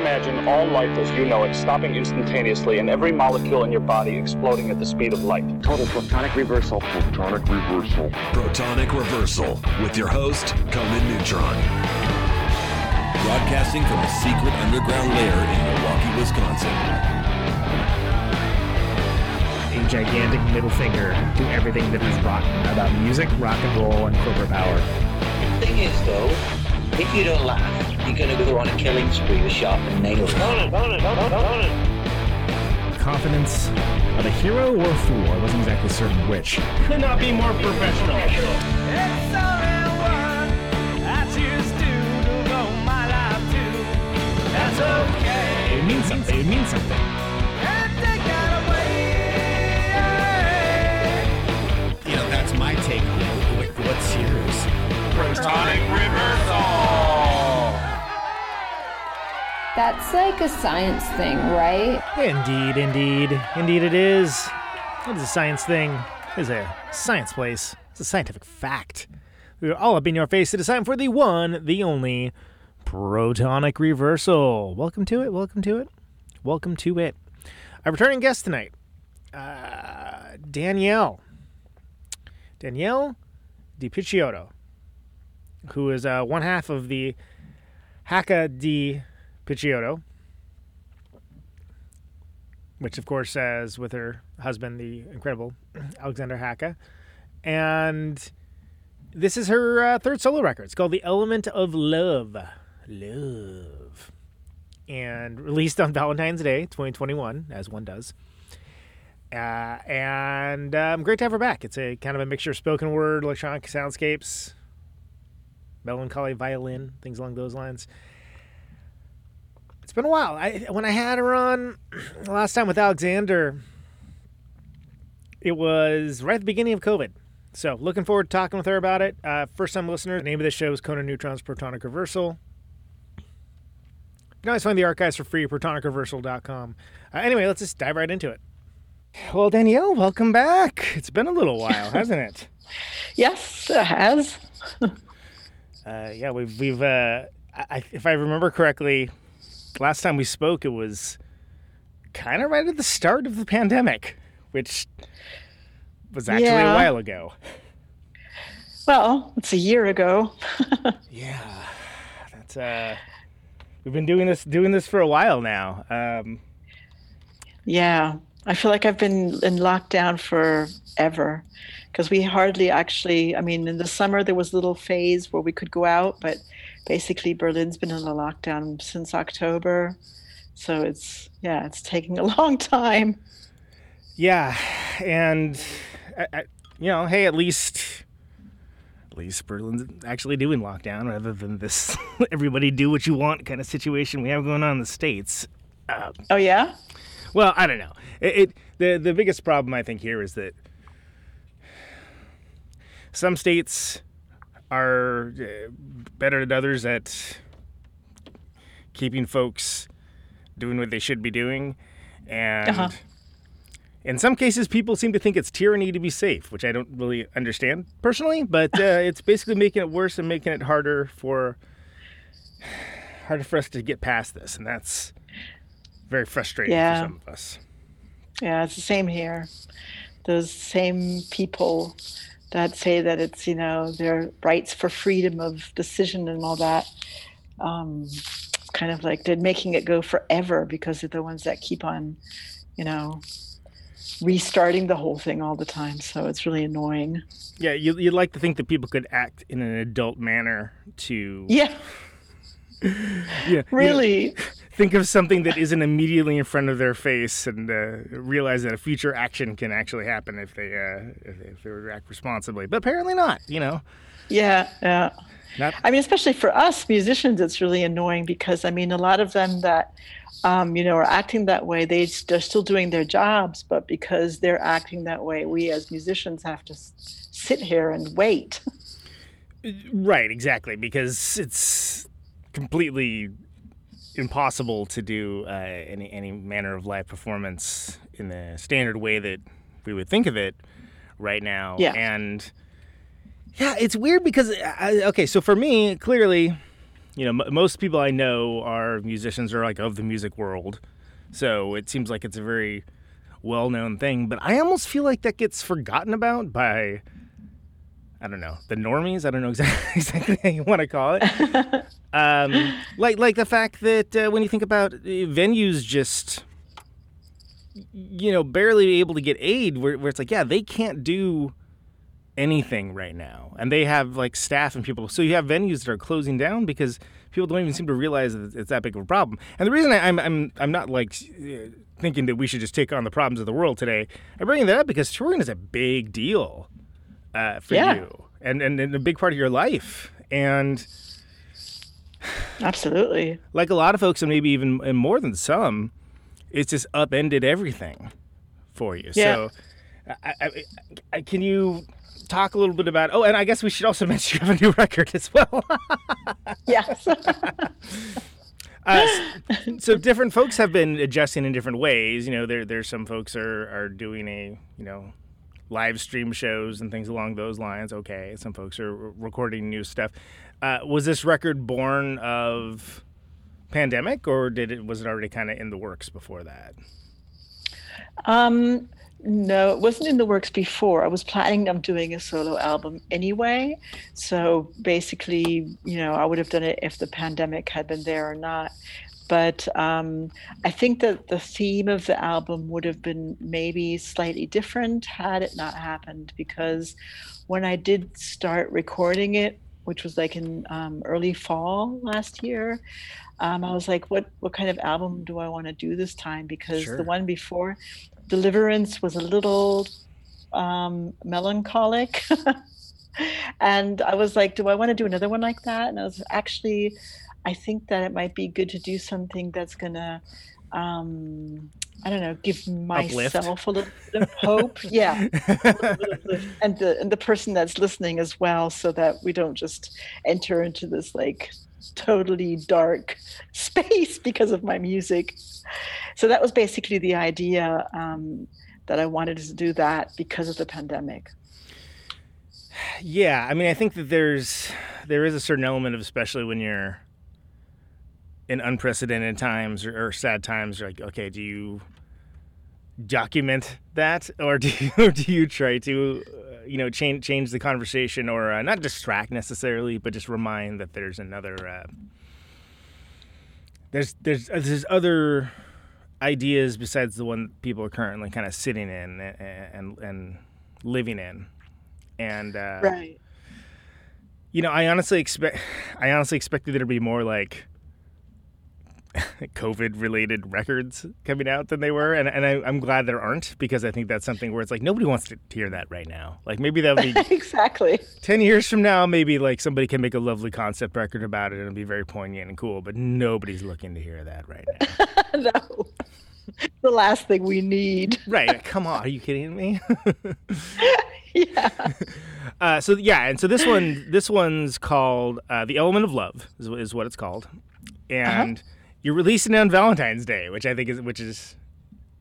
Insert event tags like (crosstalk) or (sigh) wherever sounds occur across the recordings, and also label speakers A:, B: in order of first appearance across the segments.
A: imagine all life as you know it stopping instantaneously and every molecule in your body exploding at the speed of light.
B: Total protonic reversal.
C: Protonic reversal.
D: Protonic Reversal with your host, Conan Neutron. Broadcasting from a secret underground lair in Milwaukee, Wisconsin.
E: a gigantic middle finger to everything that is rotten about music, rock and roll, and corporate power.
F: The thing is, though, if you don't laugh, you're going to go on a killing spree with sharpened nails.
E: Confidence of a hero or a fool, I wasn't exactly certain which.
G: Could not be more professional.
E: It means something. It means something. You know, that's my take. on it. What's yours?
G: Protonic reversal.
H: That's like a science thing, right?
E: Indeed, indeed, indeed, it is. It is a science thing. It is a science place. It's a scientific fact. We are all up in your face. It is time for the one, the only protonic reversal. Welcome to it. Welcome to it. Welcome to it. Our returning guest tonight, uh, Danielle. Danielle de Picciotto, who is uh, one half of the Hacke de Picciotto, which of course says with her husband, the incredible Alexander Hacke. And this is her uh, third solo record. It's called The Element of Love. Love. And released on Valentine's Day, 2021, as one does. Uh, and um, great to have her back. It's a kind of a mixture of spoken word, electronic soundscapes, melancholy violin, things along those lines. It's been a while. I when I had her on (clears throat) last time with Alexander, it was right at the beginning of COVID. So looking forward to talking with her about it. Uh, first time listener, the name of the show is Conan Neutron's Protonic Reversal. You can always find the archives for free at protonicreversal.com. Uh, anyway, let's just dive right into it. Well, Danielle, welcome back. It's been a little (laughs) while, hasn't it?
I: Yes, it has. (laughs)
E: Uh, yeah, we've we've. Uh, I, if I remember correctly, last time we spoke, it was kind of right at the start of the pandemic, which was actually
I: Yeah.
E: a while ago.
I: Well, it's a year ago. (laughs)
E: Yeah, that's. Uh, we've been doing this doing this for a while now. Um,
I: Yeah, I feel like I've been in lockdown forever because we hardly actually. I mean, in the summer there was a little phase where we could go out, but basically Berlin's been in a lockdown since October. So it's yeah, it's taking a (laughs) long time.
E: yeah, and I, I, you know, hey, at least. At least Berlin's actually doing lockdown rather than this (laughs) everybody do what you want kind of situation we have going on in the States.
I: Um, oh yeah,
E: Well, I don't know. It, it the the biggest problem I think here is that some states are uh, better than others at keeping folks doing what they should be doing, and
I: Uh-huh.
E: in some cases, people seem to think it's tyranny to be safe, which I don't really understand personally. But uh, (laughs) it's basically making it worse and making it harder for harder for us to get past this, and that's very frustrating
I: Yeah.
E: for some of us.
I: yeah, it's the same here. Those same people that say that it's you know their rights for freedom of decision and all that. Um, kind of like they're making it go forever because they're the ones that keep on, you know, restarting the whole thing all the time. So it's really annoying.
E: Yeah, you, you'd like to think that people could act in an adult manner to
I: Yeah, (laughs)
E: yeah, you know,
I: really.
E: Think of something that isn't immediately in front of their face and uh, realize that a future action can actually happen if they uh, if, they- if they react responsibly. But apparently not. You know,
I: Yeah, yeah.
E: not
I: I mean, especially for us musicians, it's really annoying because I mean, a lot of them that um, you know are acting that way, they they're still doing their jobs, but because they're acting that way, we as musicians have to s- sit here and wait. (laughs)
E: right, exactly, because it's completely impossible to do uh, any any manner of live performance in the standard way that we would think of it right now.
I: Yeah.
E: and yeah, it's weird because I, okay, so for me, clearly, you know, m- most people I know are musicians or like of the music world, so it seems like it's a very well-known thing. But I almost feel like that gets forgotten about by I don't know the normies. I don't know exactly, (laughs) exactly how you want to call it. (laughs) um, like like the fact that uh, when you think about uh, venues, just you know, barely able to get aid, where, where it's like, yeah, they can't do anything right now, and they have like staff and people. So you have venues that are closing down because people don't even seem to realize that it's that big of a problem. And the reason I, I'm I'm I'm not like uh, thinking that we should just take on the problems of the world today. I bring that up because touring is a big deal uh, for
I: Yeah.
E: you and, and and a big part of your life. And
I: Absolutely.
E: like a lot of folks, and maybe even and more than some, it's just upended everything for you.
I: Yeah.
E: So, I, I, I, can you talk a little bit about? Oh, and I guess we should also (laughs) mention you have a new record as well.
I: Yes. (laughs)
E: Uh, s- so different folks have been adjusting in different ways. You know, there there's some folks are are doing a you know live stream shows and things along those lines. Okay, some folks are recording new stuff. Uh, was this record born of pandemic, or did it was it already kind of in the works before that?
I: Um, no, it wasn't in the works before. I was planning on doing a solo album anyway. So basically, you know, I would have done it if the pandemic had been there or not. But um, I think that the theme of the album would have been maybe slightly different had it not happened. Because when I did start recording it, which was like in um, early fall last year, um, I was like, what what kind of album do I want to do this time? Because
E: Sure.
I: the one before, Deliverance, was a little um, melancholic. (laughs) and I was like, do I want to do another one like that? And I was actually, I think that it might be good to do something that's gonna, um, I don't know, give myself a little bit of hope. yeah, a little bit of and the and the person that's listening as well, so that we don't just enter into this like totally dark (laughs) space because of my music. So that was basically the idea um, that I wanted to do that because of the pandemic. (sighs)
E: Yeah, I mean, I think that there's there is a certain element of especially when you're in unprecedented times or, or sad times. You're like, okay, do you document that, or do you, or (laughs) do you try to, uh, you know, change change the conversation, or uh, not distract necessarily, but just remind that there's another. Uh, there's there's uh, there's other ideas besides the one people are currently kind of sitting in and and, and living in and uh,
I: Right.
E: you know, I honestly expect, (sighs) I honestly expected there to be more like (laughs) COVID-related records coming out than they were, and and I, I'm glad there aren't because I think that's something where it's like nobody wants to hear that right now. Like maybe that'll be (laughs)
I: exactly.
E: ten years from now, maybe like somebody can make a lovely concept record about it and it'll be very poignant and cool, but nobody's looking to hear that right now. (laughs)
I: no. The last thing we need.
E: right? Come on, are you kidding me?
I: Yeah.
E: Uh, so yeah, and so this one, this one's called uh, "The Element of Love," is, is what it's called, and you're releasing it on Valentine's Day, which I think is, which is,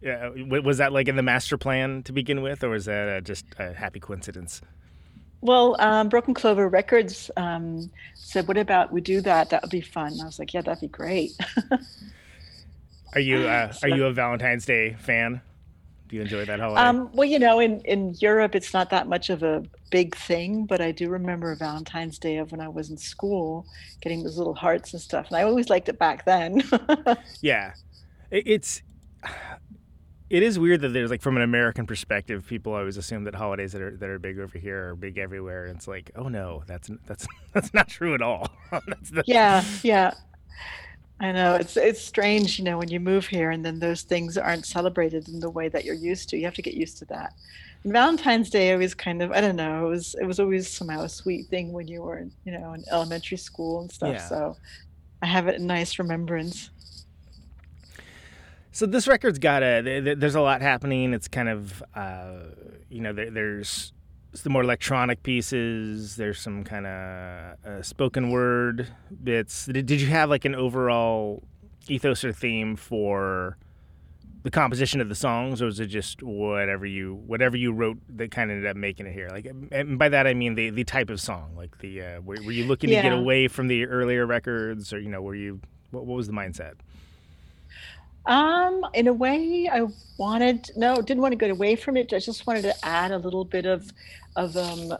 E: uh, was that like in the master plan to begin with, or was that uh, just a happy coincidence?
I: Well, um, Broken Clover Records um, said, "What about we do that? That would be fun." And I was like, "Yeah, that'd be great." (laughs)
E: Are you uh, (laughs) are you a Valentine's Day fan? Do you enjoy that holiday?
I: um, well, you know, in in Europe, it's not that much of a big thing, but I do remember Valentine's Day of when I was in school, getting those little hearts and stuff, and I always liked it back then. (laughs)
E: Yeah, it, it's it is weird that there's like from an American perspective, people always assume that holidays that are that are big over here are big everywhere, and it's like, oh no, that's that's (laughs) that's not true at all. (laughs) that's the,
I: yeah, yeah. I know it's it's strange, you know, when you move here and then those things aren't celebrated in the way that you're used to. You have to get used to that. And Valentine's Day always kind of I don't know, it was it was always somehow a sweet thing when you were, you know, in elementary school and stuff.
E: Yeah.
I: So I have it in nice remembrance.
E: So this record's got a th- th- there's a lot happening. It's kind of uh, you know there, there's some more electronic pieces. There's some kind of uh, spoken word bits. Did, did you have like an overall ethos or theme for the composition of the songs, or was it just whatever you whatever you wrote that kind of ended up making it here? Like, and by that I mean the the type of song. Like the uh, were, were you looking
I: Yeah.
E: to get away from the earlier records, or you know, were you what, what was the mindset?
I: Um, in a way, I wanted no, didn't want to get away from it. I just wanted to add a little bit of, of um,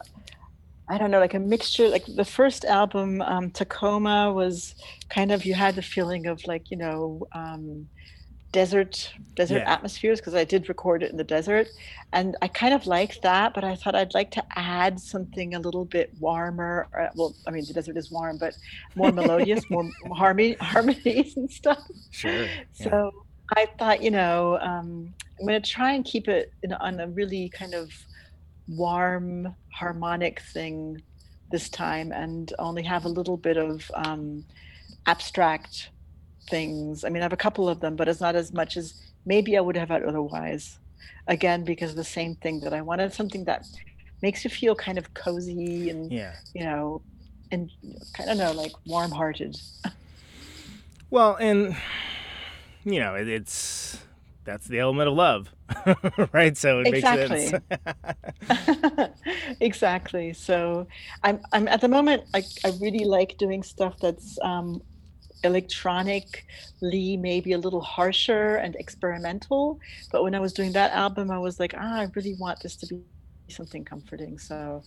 I: I don't know, like a mixture. Like the first album, um, Tacoma, was kind of you had the feeling of like you know, um, desert desert
E: Yeah.
I: atmospheres because I did record it in the desert, and I kind of liked that. But I thought I'd like to add something a little bit warmer. Or, well, I mean, the desert is warm, but more melodious, more (laughs) harmony harmonies and stuff.
E: Sure.
I: So I thought, you know, um, I'm going to try and keep it in, on a really kind of warm, harmonic thing this time and only have a little bit of um, abstract things. I mean, I have a couple of them, but it's not as much as maybe I would have had otherwise. Again, because the same thing that I wanted something that makes you feel kind of cozy and,
E: Yeah.
I: you know, and kind of know, like warm hearted.
E: Well, and you know, it, it's that's the element of love, (laughs) right? So it
I: Exactly.
E: makes sense. (laughs)
I: exactly. So I'm I'm at the moment like I really like doing stuff that's um electronically maybe a little harsher and experimental. But when I was doing that album I was like, ah, I really want this to be something comforting. So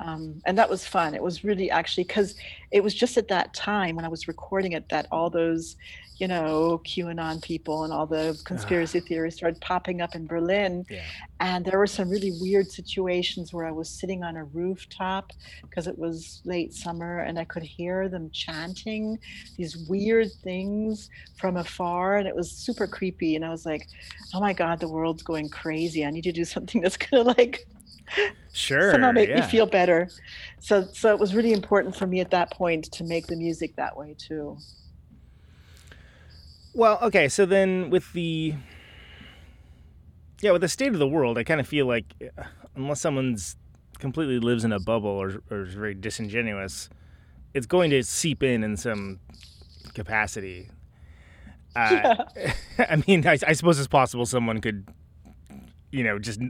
I: um, and that was fun. It was really actually because it was just at that time when I was recording it that all those, you know, QAnon people and all the conspiracy theories started popping up in Berlin.
E: Yeah.
I: And there were some really weird situations where I was sitting on a rooftop because it was late summer and I could hear them chanting these weird things from afar. And it was super creepy. And I was like, oh my God, the world's going crazy. I need to do something that's going to like
E: Sure.
I: somehow make
E: yeah.
I: me feel better. So so it was really important for me at that point to make the music that way too.
E: Well, okay, so then with the yeah, with the state of the world, I kind of feel like uh, unless someone's completely lives in a bubble or, or is very disingenuous, it's going to seep in in some capacity. Uh, (laughs) (laughs) I mean, I, I suppose it's possible someone could, you know, just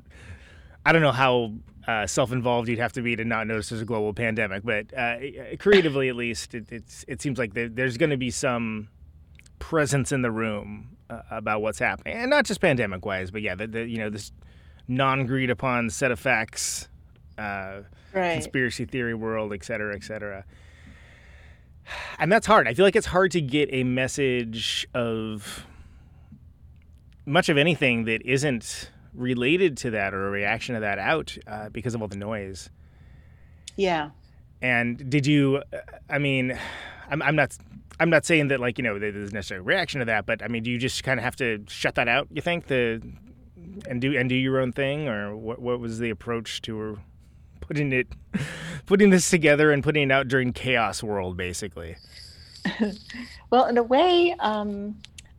E: I don't know how uh, self-involved you'd have to be to not notice there's a global pandemic, but uh, creatively, at least, it, it's it seems like there, there's going to be some presence in the room uh, about what's happening, and not just pandemic-wise, but yeah, the, the you know this non-agreed upon set of facts, uh,
I: Right.
E: conspiracy theory world, et cetera, et cetera. And that's hard. I feel like it's hard to get a message of much of anything that isn't related to that or a reaction to that out uh, because of all the noise.
I: Yeah.
E: And did you? uh, I mean, I'm, I'm not. I'm not saying that like you know there's necessarily a reaction to that, but I mean, do you just kind of have to shut that out? You think the and do and do your own thing, or what? What was the approach to putting it, (laughs) putting this together and putting it out during chaos world, basically? (laughs)
I: Well, in a way, um,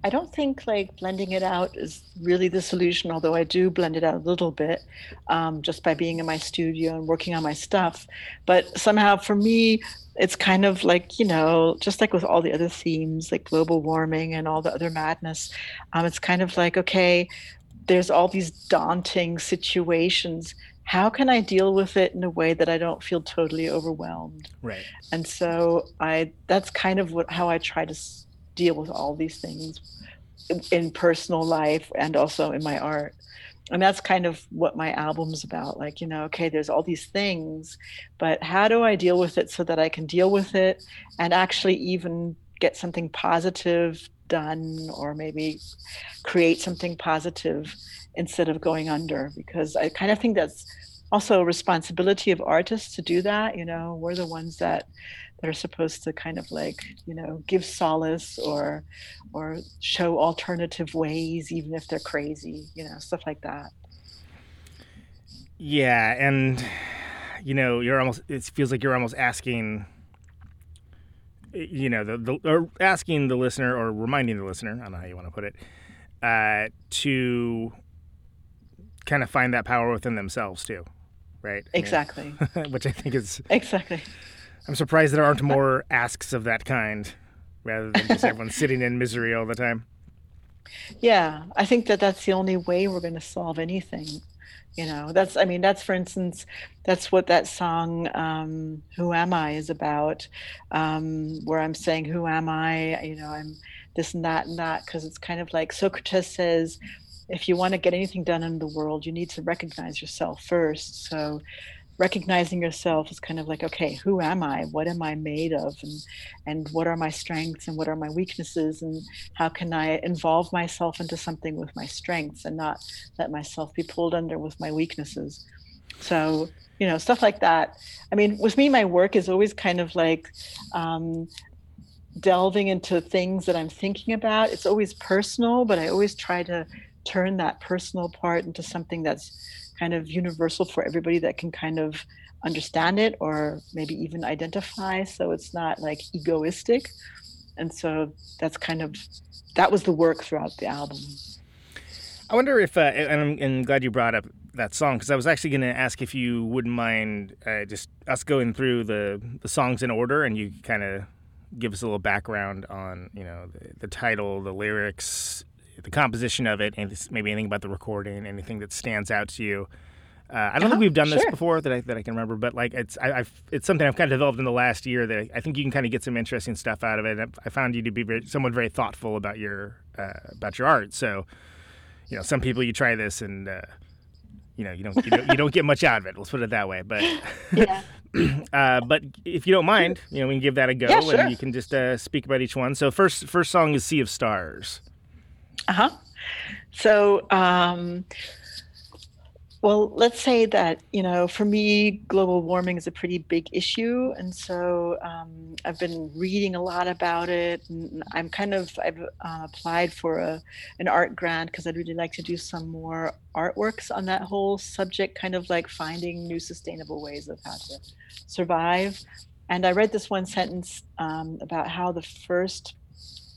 I: I don't think like blending it out is really the solution, although I do blend it out a little bit um, just by being in my studio and working on my stuff. But somehow for me, it's kind of like, you know, just like with all the other themes, like global warming and all the other madness, um, it's kind of like, okay, there's all these daunting situations. How can I deal with it in a way that I don't feel totally overwhelmed?
E: Right.
I: and so i that's kind of what how i try to deal with all these things in, personal life and also in my art. And that's kind of what my album's about like you know okay there's all these things but how do i deal with it so that i can deal with it and actually even get something positive done or maybe create something positive instead of going under? Because i kind of think that's also a responsibility of artists to do that you know we're the ones that that are supposed to kind of like you know give solace or or show alternative ways even if they're crazy you know stuff like that
E: Yeah, and you know, you're almost. It feels like you're almost asking. You know, the, the or asking the listener or reminding the listener. I don't know how you want to put it. Uh, to kind of find that power within themselves too, right? I mean,
I: exactly (laughs)
E: which I think is.
I: exactly
E: I'm surprised there aren't more asks of that kind, rather than just everyone sitting in misery all the time.
I: Yeah, I think that that's the only way we're going to solve anything. You know, that's, I mean, that's for instance, that's what that song, um, Who Am I, is about, um, where I'm saying, Who am I? You know, I'm this and that and that, because it's kind of like Socrates says, if you want to get anything done in the world, you need to recognize yourself first. So recognizing yourself is kind of like okay who am i? What am i made of? And and what are my strengths and what are my weaknesses? And how can i involve myself into something with my strengths and not let myself be pulled under with my weaknesses? So you know stuff like that. I mean with me my work is always kind of like um, delving into things that i'm thinking about. It's always personal but i always try to turn that personal part into something that's kind of universal for everybody that can kind of understand it or maybe even identify so it's not like egoistic. And so that's kind of that was the work throughout the album.
E: I wonder if, uh, and I'm, and glad you brought up that song because I was actually going to ask if you wouldn't mind uh, just us going through the the songs in order and you kind of give us a little background on you know the, the title, the lyrics, the composition of it, and maybe anything about the recording, anything that stands out to you. Uh, I don't
I: Uh-huh,
E: think we've done this
I: sure.
E: before that I, that I can remember, but like it's I, I've, it's something I've kind of developed in the last year that I, I think you can kind of get some interesting stuff out of it. And I found you to be very, someone very thoughtful about your uh, about your art. So, you know, some people you try this and uh, you know you don't, you don't you don't get much out of it. Let's put it that way. But (laughs) (clears throat)
I: yeah
E: uh, but if you don't mind, you know, we can give that a go,
I: Yeah, sure.
E: and you can just uh, speak about each one. So first first song is Sea of Stars.
I: Uh-huh. So, um, well, let's say that, you know, for me, global warming is a pretty big issue. And so um, I've been reading a lot about it. And I'm kind of, I've uh, applied for a, an art grant because I'd really like to do some more artworks on that whole subject, kind of like finding new sustainable ways of how to survive. And I read this one sentence um, about how the first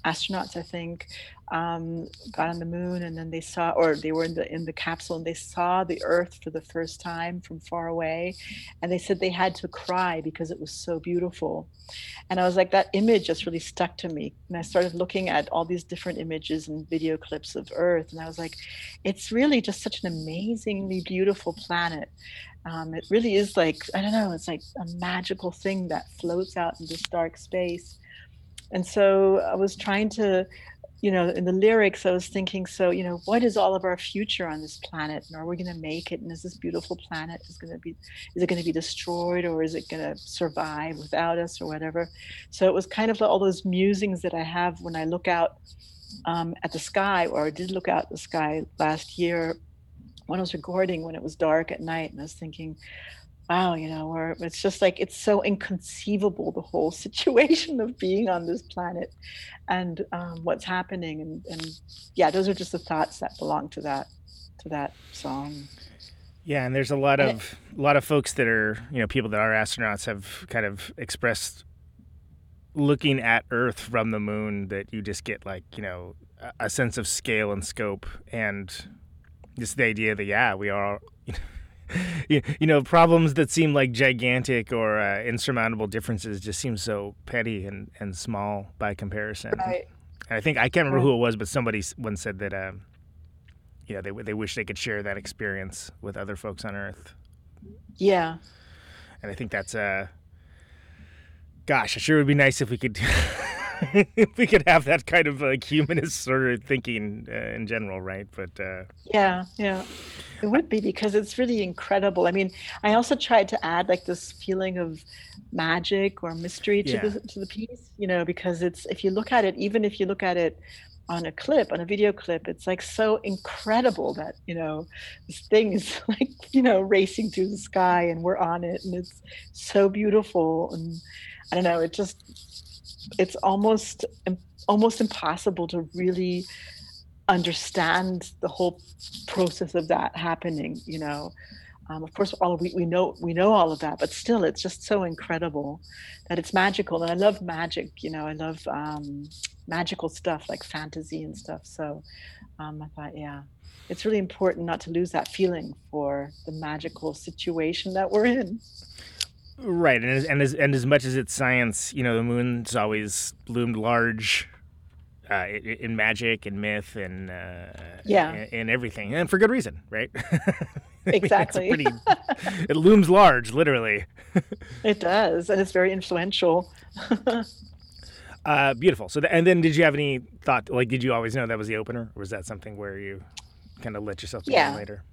I: astronauts, I think, um, got on the moon and then they saw, or they were in the in the capsule and they saw the Earth for the first time from far away, and they said they had to cry because it was so beautiful. And I was like, that image just really stuck to me. And I started looking at all these different images and video clips of Earth, and I was like, it's really just such an amazingly beautiful planet. Um, it really is like I don't know, it's like a magical thing that floats out in this dark space. And so I was trying to, you know, in the lyrics, I was thinking, so, you know, what is all of our future on this planet? And are we going to make it? And is this beautiful planet is going to be, is it going to be destroyed or is it going to survive without us or whatever? So it was kind of all those musings that I have when I look out um, at the sky, or I did look out the sky last year when I was recording when it was dark at night. And I was thinking, wow, you know, where it's just like it's so inconceivable the whole (laughs) situation of being on this planet and um, what's happening, and, and yeah, those are just the thoughts that belong to that to that song.
E: Yeah, and there's a lot of a lot of folks that are you know people that are astronauts have kind of expressed looking at Earth from the moon that you just get like you know a- sense of scale and scope and just the idea that yeah we are (laughs) you (laughs) you know problems that seem like gigantic or uh, insurmountable differences just seem so petty and, and small by comparison.
I: Right.
E: And I think I can't remember who it was, but somebody once said that um, you know they they wish they could share that experience with other folks on Earth,
I: Yeah,
E: and I think that's uh, gosh, it sure would be nice if we could. (laughs) if (laughs) we could have that kind of like humanist sort of thinking uh, in general, right? But uh,
I: yeah, yeah. It would be because it's really incredible. I mean, I also tried to add like this feeling of magic or mystery to
E: Yeah.
I: the to the piece, you know, because it's if you look at it, even if you look at it on a clip, on a video clip, it's like so incredible that, you know, this thing is (laughs) like, you know, racing through the sky and we're on it and it's so beautiful and I don't know, it just it's almost almost impossible to really understand the whole process of that happening you know? Um, of course all we, we know we know all of that but still it's just so incredible that it's magical and i love magic you know? I love um, magical stuff like fantasy and stuff so um, i thought yeah it's really important not to lose that feeling for the magical situation that we're in
E: Right, and as, and as and as much as it's science, you know, the moon's always loomed large uh, in, magic and myth and uh,
I: Yeah.
E: and, and everything, and for good reason, right? (laughs) I mean,
I: Exactly.
E: pretty, (laughs) it looms large, literally. (laughs)
I: It does, and it's very influential.
E: Uh, beautiful. So, th- and then did you have any thought? Like, did you always know that was the opener, or was that something where you kind of let yourself
I: Yeah.
E: later?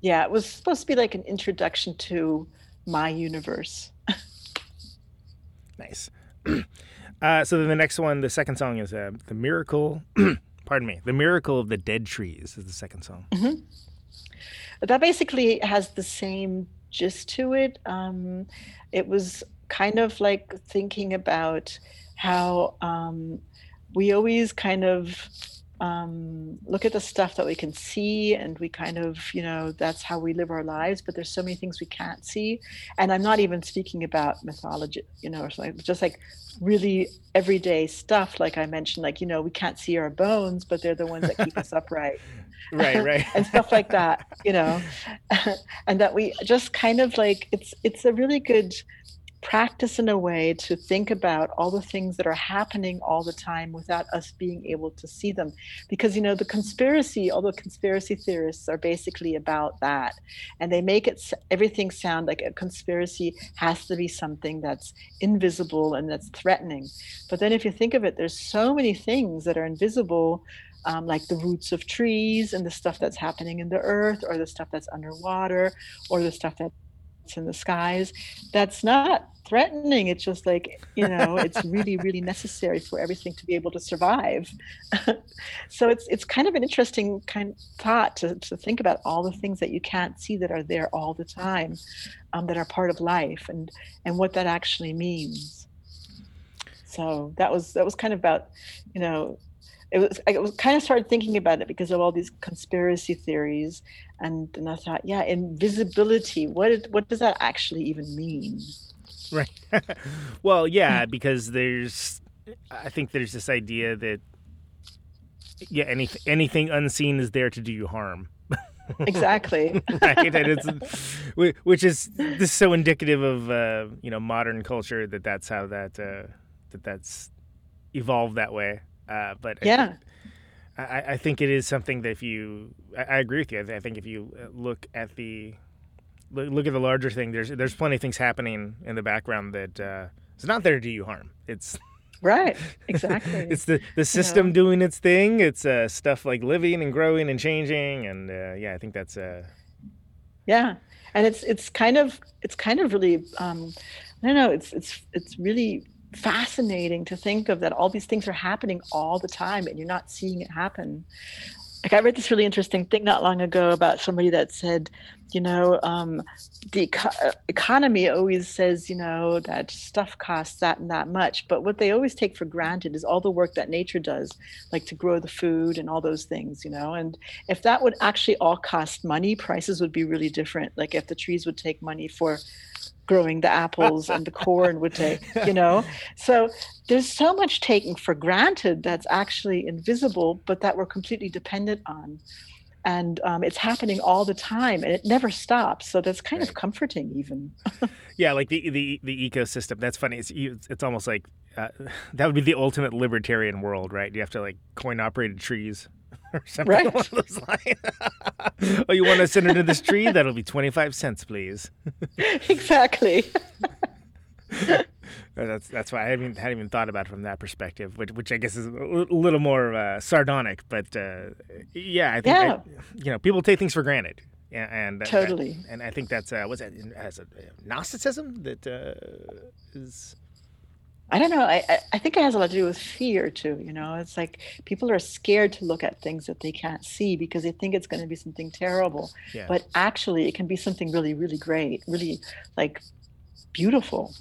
I: Yeah, it was supposed to be like an introduction to my universe.
E: Nice. (clears throat) uh, so then the next one, the second song is uh, the miracle. (clears throat) pardon me, the miracle of the dead trees is the second song.
I: But that basically has the same gist to it. Um, it was kind of like thinking about how um, we always kind of um, look at the stuff that we can see and we kind of, you know, that's how we live our lives, but there's so many things we can't see. And I'm not even speaking about mythology, you know, or something, just like really everyday stuff. Like I mentioned, like, you know, we can't see our bones, but they're the ones that keep us (laughs) upright
E: Right, right. (laughs)
I: and stuff like that you know (laughs) and that we just kind of like it's it's a really good practice in a way to think about all the things that are happening all the time without us being able to see them. Because you know the conspiracy all the conspiracy theorists are basically about that. And they make it everything sound like a conspiracy has to be something that's invisible and that's threatening. But then if you think of it there's so many things that are invisible um, like the roots of trees and the stuff that's happening in the earth or the stuff that's underwater or the stuff that's in the skies that's not threatening it's just like you know it's really really necessary for everything to be able to survive (laughs) so it's it's kind of an interesting kind of thought to, to think about all the things that you can't see that are there all the time um, that are part of life and and what that actually means so that was that was kind of about you know it was I was kind of started thinking about it because of all these conspiracy theories, and and I thought, yeah, invisibility. What what does that actually even mean? (laughs)
E: Right. (laughs) well, yeah, because there's, I think there's this idea that, yeah, any, anything unseen is there to do you harm. (laughs)
I: Exactly.
E: right? And it's, which is this is so indicative of uh, you know modern culture that that's how that uh, that that's evolved that way. Uh, but
I: yeah.
E: I, I think it is something that if you, I, I agree with you. I think if you uh, look at the, look, at the larger thing, there's there's plenty of things happening in the background that uh, it's not there to do you harm. It's (laughs)
I: Right. Exactly. (laughs)
E: it's the the system doing its thing. It's uh, stuff like living and growing and changing, and uh, yeah, I think that's uh,
I: yeah and it's it's kind of it's kind of really um i don't know it's it's it's really fascinating to think of that all these things are happening all the time and you're not seeing it happen like i read this really interesting thing not long ago about somebody that said you know um, the eco- uh, economy always says you know that stuff costs that and that much but what they always take for granted is all the work that nature does like to grow the food and all those things you know and if that would actually all cost money prices would be really different. Like if the trees would take money for growing the apples and the corn would take you (laughs) know so there's so much taken for granted that's actually invisible but that we're completely dependent on and um, it's happening all the time and it never stops so that's kind of comforting even (laughs)
E: yeah, like the the the ecosystem. That's funny. It's it's almost like uh, (laughs) that would be the ultimate libertarian world, right? You have to like coin operated trees. (laughs) Or something
I: Right.
E: along those lines. (laughs) oh, you want to send it to this tree? That'll be twenty five cents, please. (laughs)
I: exactly
E: Uh, That's that's why I hadn't, hadn't even thought about it from that perspective, which which I guess is a little more uh, sardonic. But uh, yeah, I think
I: Yeah.
E: I- you know people take things for granted, yeah, and that-
I: Totally.
E: and I think that's uh, what's that as a Gnosticism that uh, is
I: I don't know. I, I- think it has a lot to do with fear too. You know, it's like people are scared to look at things that they can't see because they think it's going to be something terrible.
E: Yeah.
I: But actually, it can be something really, really great, really like beautiful.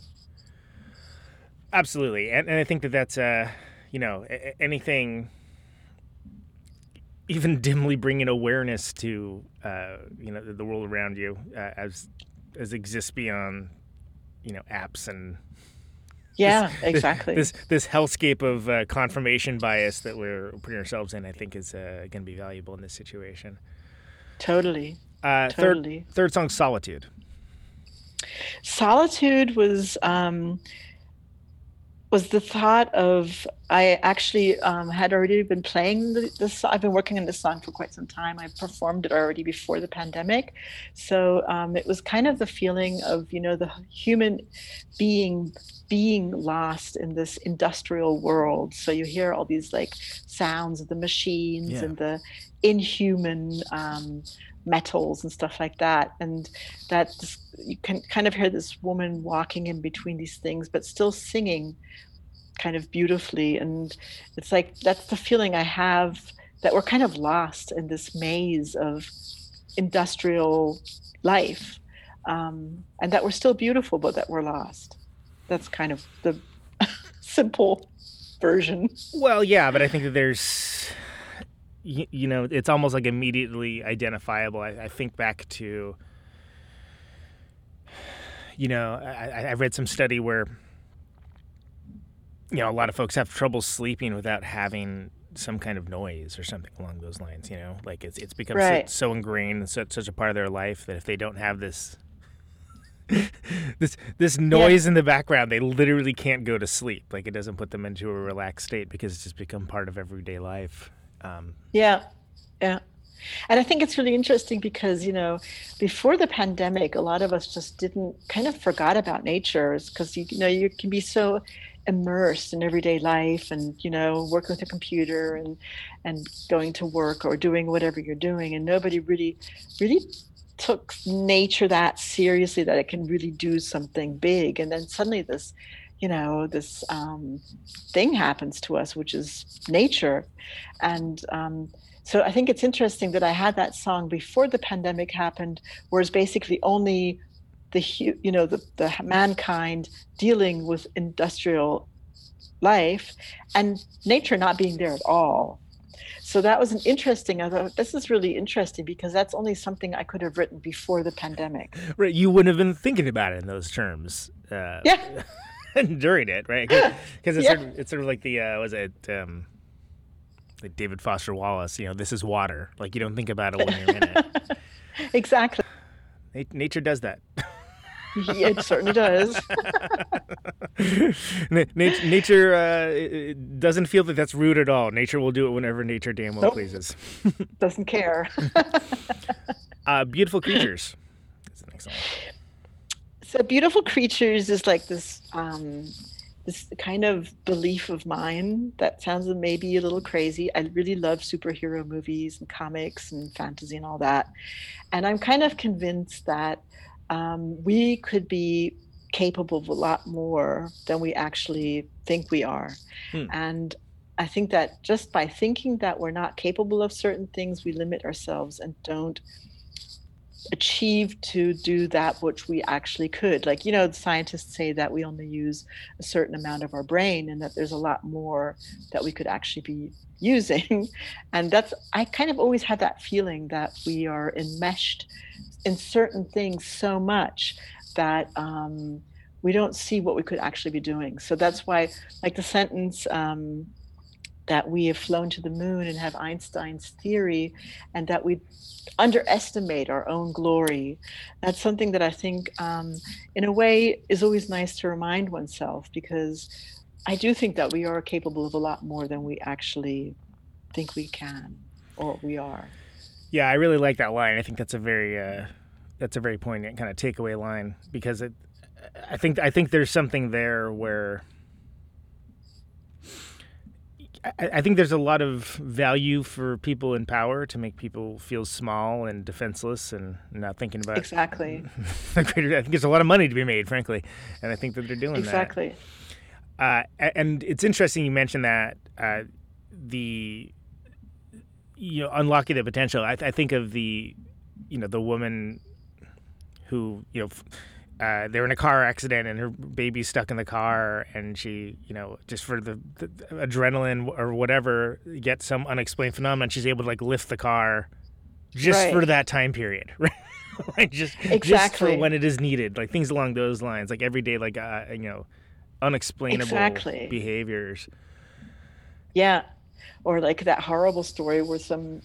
E: Absolutely, and, and I think that that's uh, you know anything, even dimly bringing awareness to uh, you know the, the world around you uh, as as exists beyond you know apps and
I: Yeah, (laughs)
E: this-
I: exactly.
E: this this hellscape of uh, confirmation bias that we're putting ourselves in. I think is uh, going to be valuable in this situation.
I: totally.
E: Uh,
I: Totally.
E: Third third song, solitude.
I: Solitude was um, was the thought of I actually um, had already been playing the, this. I've been working on this song for quite some time. I performed it already before the pandemic, so um, it was kind of the feeling of you know the human being being lost in this industrial world. So you hear all these like sounds of the machines
E: Yeah.
I: and the inhuman um, metals and stuff like that, and that you can kind of hear this woman walking in between these things, but still singing kind of beautifully. And it's like that's the feeling I have that we're kind of lost in this maze of industrial life, um, and that we're still beautiful, but that we're lost. That's kind of the (laughs) simple version.
E: Well, yeah, but I think that there's, you, you know, it's almost like immediately identifiable. I, I think back to, you know, I, I- read some study where, you know, a lot of folks have trouble sleeping without having some kind of noise or something along those lines. You know, like it's it's become
I: Right.
E: so, so ingrained and such, such a part of their life that if they don't have this. (laughs) this this noise in the background, they literally can't go to sleep. Like it doesn't put them into a relaxed state because it's just become part of everyday life. Um,
I: Yeah, yeah. And I think it's really interesting because, you know, before the pandemic, a lot of us just didn't kind of forgot about nature because, you, you know, you can be so immersed in everyday life and, you know, working with a computer and, and going to work or doing whatever you're doing. And nobody really, really took nature that seriously that it can really do something big. And then suddenly this, you know, this um, thing happens to us, which is nature. And, um, so I think it's interesting that I had that song before the pandemic happened, whereas basically only the you know the, the mankind dealing with industrial life and nature not being there at all. So that was an interesting. I thought this is really interesting because that's only something I could have written before the pandemic.
E: right, you wouldn't have been thinking about it in those terms. Uh,
I: Yeah. (laughs) (laughs)
E: during it, right? Because (laughs) it's,
I: Yeah.
E: sort of, it's sort of like the uh, was it um, like David Foster Wallace? You know, this is water. Like you don't think about it when you're in it. (laughs)
I: Exactly.
E: Nature does that.
I: Yeah, it certainly does.
E: Na- nat- nature uh, doesn't feel that that's rude at all. Nature will do it whenever nature damn well
I: Nope.
E: pleases.
I: Doesn't care.
E: Uh, beautiful creatures. That's the next one.
I: So beautiful creatures is like this um this kind of belief of mine that sounds maybe a little crazy. I really love superhero movies and comics and fantasy and all that. And i'm kind of convinced that um, we could be capable of a lot more than we actually think we are.
E: Hmm.
I: and i think that just by thinking that we're not capable of certain things we limit ourselves and don't achieve to do that which we actually could. Like, you know, the scientists say that we only use a certain amount of our brain and that there's a lot more that we could actually be (laughs) using. And that's, I kind of always had that feeling that we are enmeshed in certain things so much that um, we don't see what we could actually be doing. So that's why, like the sentence, um, that we have flown to the moon and have Einstein's theory, and that we underestimate our own glory. That's something that I think, um, in a way, is always nice to remind oneself because I do think that we are capable of a lot more than we actually think we can or we are.
E: Yeah, I really like that line. I think that's a very uh, that's a very poignant kind of takeaway line because it. I think I think there's something there where. I, I think there's a lot of value for people in power to make people feel small and defenseless and not thinking about
I: Exactly. (laughs)
E: I think there's a lot of money to be made, frankly, and I think that they're doing that.
I: Exactly.
E: Uh, and it's interesting you mentioned that uh, the you know unlocking the potential. I, I think of the you know the woman who you know f- uh, they're in a car accident and her baby's stuck in the car and she you know just for the, the adrenaline or whatever gets some unexplained phenomenon she's able to like lift the car just
I: Right.
E: for that time period (laughs) right just just for
I: Exactly.
E: when it is needed like things along those lines like everyday like uh, you know unexplainable
I: Exactly.
E: behaviors
I: Yeah. Or like that horrible story where some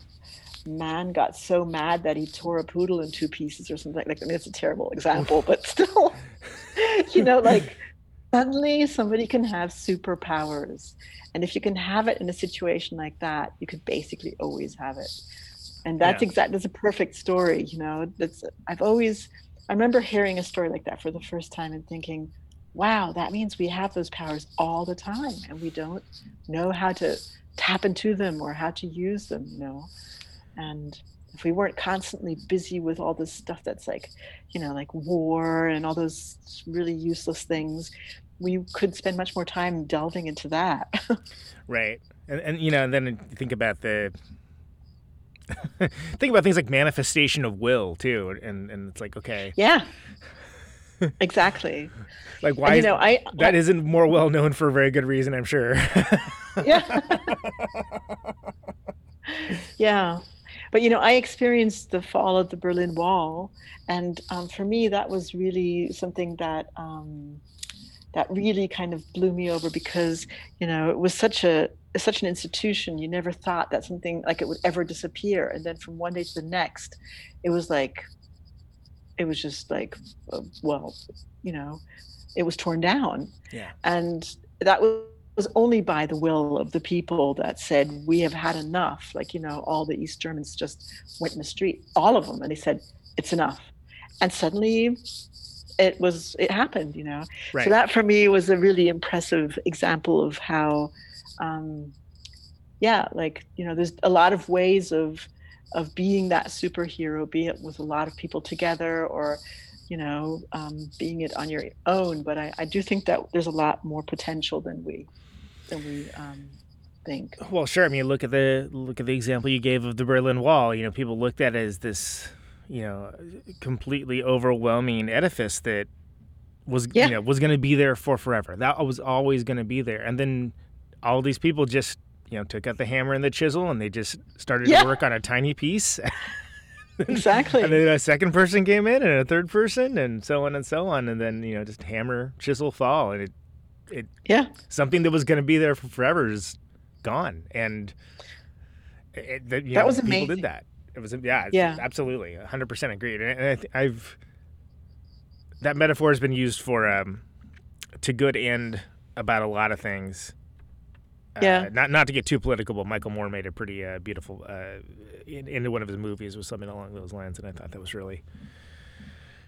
I: man got so mad that he tore a poodle in two pieces or something like that. I mean it's a terrible example, but still (laughs) you know, like (laughs) suddenly somebody can have superpowers. And if you can have it in a situation like that, you could basically always have it. And that's
E: Yeah.
I: exact that's a perfect story, you know. That's I've always I remember hearing a story like that for the first time and thinking, wow, that means we have those powers all the time and we don't know how to tap into them or how to use them, you know. And if we weren't constantly busy with all this stuff that's like, you know, like war and all those really useless things, we could spend much more time delving into that. (laughs)
E: Right. And, and you know, and then think about the (laughs) think about things like manifestation of will too, and and it's like okay,
I: yeah. (laughs) exactly.
E: like why
I: And, you
E: is-
I: know, I
E: that isn't more well known for a very good reason, I'm sure.
I: yeah. yeah. But you know, I experienced the fall of the Berlin Wall, and um, for me, that was really something that um, that really kind of blew me over because you know it was such a such an institution. You never thought that something like it would ever disappear, and then from one day to the next, it was like it was just like uh, well, you know, it was torn down
E: yeah.
I: and that was was only by the will of the people that said we have had enough. Like you know all the east germans just went in the street all of them and they said it's enough. And suddenly it was it happened you know?
E: Right.
I: so that for me was a really impressive example of how um yeah like you know there's a lot of ways of of being that superhero be it with a lot of people together or you know um, being it on your own. But I, I do think that there's a lot more potential than we than we um, think
E: Well, sure. I mean, look at the look at the example you gave of the Berlin Wall. You know, people looked at it as this, you know, completely overwhelming edifice that was
I: Yeah.
E: you know was going to be there for forever. That was always going to be there. And then all these people just you know took out the hammer and the chisel and they just started
I: Yeah.
E: to work on a tiny piece. (laughs)
I: exactly
E: and then a second person came in and a third person and so on and so on and then you know just hammer chisel fall and it
I: yeah
E: something that was going to be there for forever is gone and it, that, you
I: That
E: know,
I: was
E: people
I: amazing.
E: did that it was yeah
I: Yeah.
E: absolutely 100% agreed and, I, i've that metaphor has been used for um to good end about a lot of things
I: Yeah.
E: uh, not not to get too political, but Michael Moore made a pretty uh, beautiful uh, in, into one of his movies was something along those lines, and I thought that was really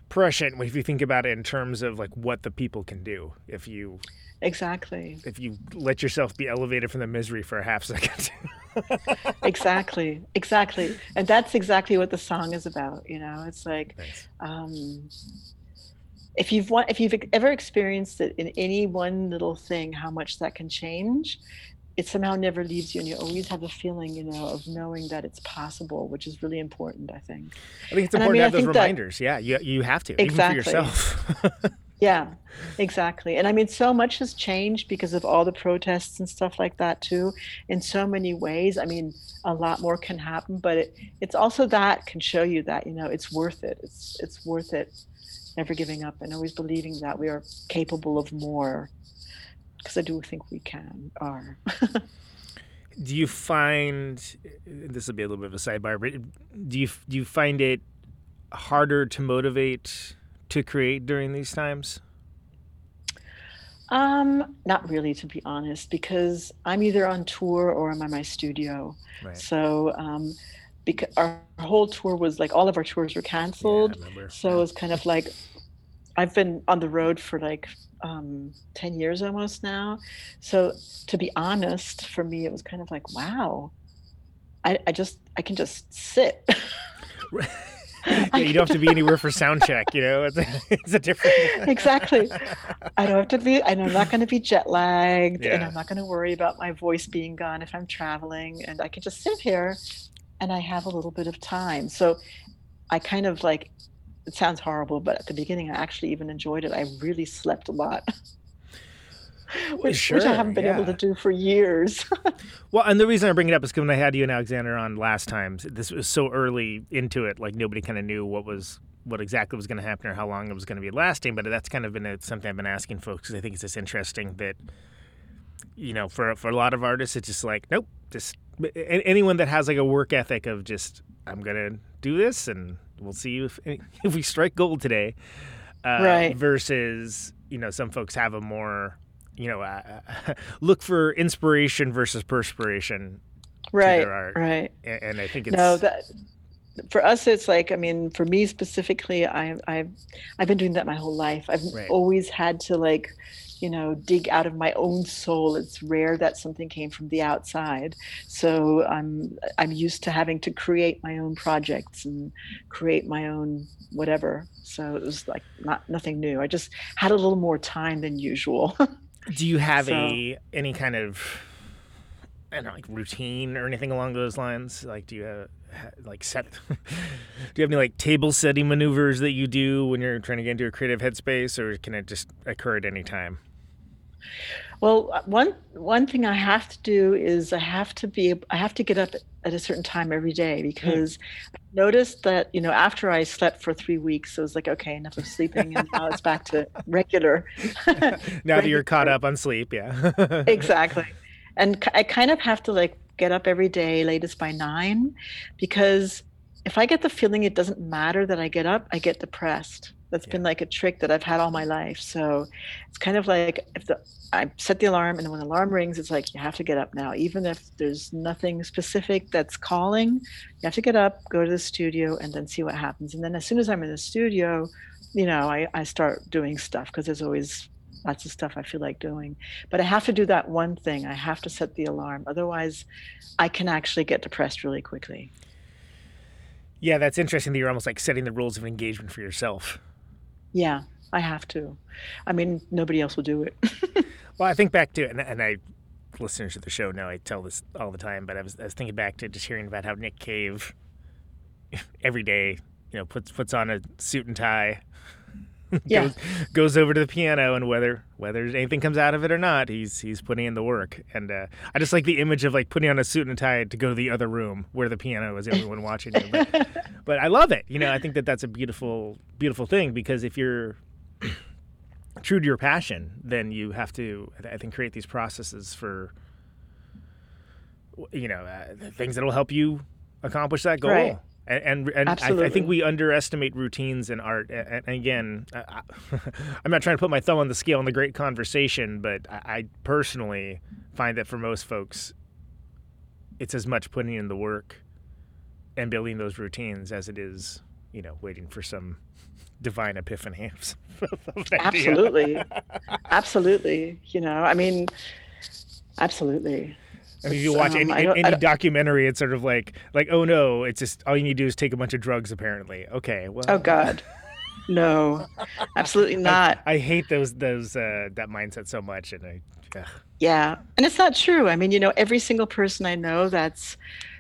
E: prescient if you think about it in terms of like what the people can do. If you
I: exactly.
E: if you let yourself be elevated from the misery for a half second. (laughs)
I: exactly. Exactly. And that's exactly what the song is about you know? It's like
E: Nice.
I: um, if you've wa- if you've ever experienced it in any one little thing how much that can change it somehow never leaves you and you always have a feeling you know of knowing that it's possible which is really important i think
E: I think it's
I: And I
E: important
I: mean,
E: to
I: I
E: have those
I: think that-
E: reminders. yeah, you you have to
I: Exactly.
E: even for yourself. (laughs)
I: yeah exactly and i mean so much has changed because of all the protests and stuff like that too in so many ways i mean a lot more can happen but it, it's also that can show you that you know it's worth it it's it's worth it never giving up and always believing that we are capable of more because i do think we can are (laughs)
E: do you find this will be a little bit of a sidebar, but do you do you find it harder to motivate to create during these times?
I: Um, not really, to be honest, because I'm either on tour or I'm at my studio.
E: Right.
I: So, um, because our whole tour was like all of our tours were canceled,
E: Yeah,
I: so it's kind of like I've been on the road for like um, ten years almost now. So, to be honest, for me, it was kind of like, wow, I, I just I can just sit. (laughs)
E: yeah, you don't have to be anywhere for sound check. You know, it's a, it's a different. (laughs)
I: exactly. I don't have to be, and I'm not going to be jet lagged, and I'm not going to worry about my voice being gone if I'm traveling, and I can just sit here, and I have a little bit of time. So, I kind of like. It sounds horrible, but at the beginning, I actually even enjoyed it. I really slept a lot, (laughs) which, which I haven't been able to do for years. (laughs)
E: Well, and the reason I bring it up is because when I had you and Alexander on last time, this was so early into it, like nobody kind of knew what was what exactly was going to happen or how long it was going to be lasting. But that's kind of been a, something I've been asking folks because I think it's just interesting that you know, for for a lot of artists, it's just like, nope, just anyone that has like a work ethic of just I'm gonna do this and we'll see if (laughs) if we strike gold today, uh,
I: Right.
E: Versus you know some folks have a more you know uh, (laughs) look for inspiration versus perspiration
I: right right
E: and, and I think it's
I: no that for us it's like i mean for me specifically i i've i've been doing that my whole life i've
E: Right.
I: always had to like you know dig out of my own soul it's rare that something came from the outside so i'm i'm used to having to create my own projects and create my own whatever so it was like not nothing new i just had a little more time than usual (laughs)
E: Do you have
I: So-
E: a any kind of I don't know, like routine or anything along those lines? Like, do you have like set? (laughs) do you have any like table setting maneuvers that you do when you're trying to get into a creative headspace, or can it just occur at any time?
I: Well, uh, one one thing I have to do is I have to be I have to get up at a certain time every day because I noticed that you know after I slept for three weeks, it was like okay, enough of sleeping, and now it's back to regular. (laughs) (laughs)
E: Now that you're caught up on sleep, yeah. (laughs)
I: exactly, and I kind of have to like get up every day, latest by nine, because if I get the feeling it doesn't matter that I get up, I get depressed. That's been like a trick that I've had all my life. So it's kind of like if the I set the alarm, and when the alarm rings, it's like you have to get up now, even if there's nothing specific that's calling. You have to get up, go to the studio, and then see what happens. And then as soon as I'm in the studio, you know, I, I start doing stuff because there's always lots of stuff I feel like doing. But I have to do that one thing. I have to set the alarm. Otherwise, I can actually get depressed really quickly.
E: yeah, that's interesting that you're almost like setting the rules of engagement for yourself.
I: Yeah, I have to. I mean, nobody else will do it. (laughs)
E: Well, I think back to and, and I listeners to the show know I tell this all the time, but I was, I was thinking back to just hearing about how Nick Cave (laughs) every day, you know, puts puts on a suit and tie, (laughs)
I: Yeah.
E: goes, goes over to the piano, and whether whether anything comes out of it or not, he's he's putting in the work. And uh, I just like the image of like putting on a suit and a tie to go to the other room where the piano is the only one watching you. But, (laughs) but I love it. You know, I think that that's a beautiful beautiful thing because if you're (clears throat) true to your passion, then you have to, I think, create these processes for, you know, uh, things that will help you accomplish that goal.
I: Right.
E: And and, and I, I think we underestimate routines in art. A- And, again, I, I, (laughs) I'm not trying to put my thumb on the scale in the great conversation, but I, I personally find that for most folks, it's as much putting in the work and building those routines as it is, you know, waiting for some divine epiphany (laughs)
I: absolutely. (laughs) absolutely. You know, I mean, absolutely.
E: I mean, if you watch
I: um,
E: any,
I: I I
E: any documentary, it's sort of like like oh no, it's just all you need to do is take a bunch of drugs. Apparently, okay. Well,
I: Oh, God. No, absolutely (laughs) not.
E: I hate those those uh, that mindset so much, and I. Ugh.
I: Yeah. And it's not true. I mean, you know, every single person I know that's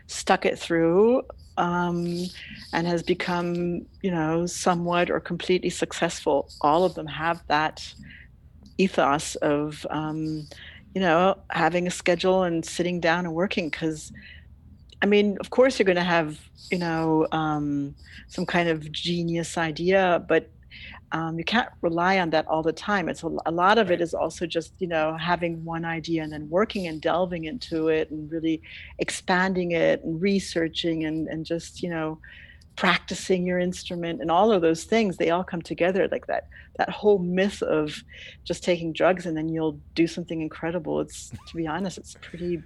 I: stuck it through um, and has become, you know, somewhat or completely successful, all of them have that ethos of, um, you know, having a schedule and sitting down and working. Because, I mean, of course, you're going to have, you know, um, some kind of genius idea, but um, you can't rely on that all the time. It's a, a lot of it is also just you know having one idea and then working and delving into it and really expanding it and researching and and just you know practicing your instrument and all of those things. They all come together like that. That whole myth of just taking drugs and then you'll do something incredible. It's to be honest, it's pretty.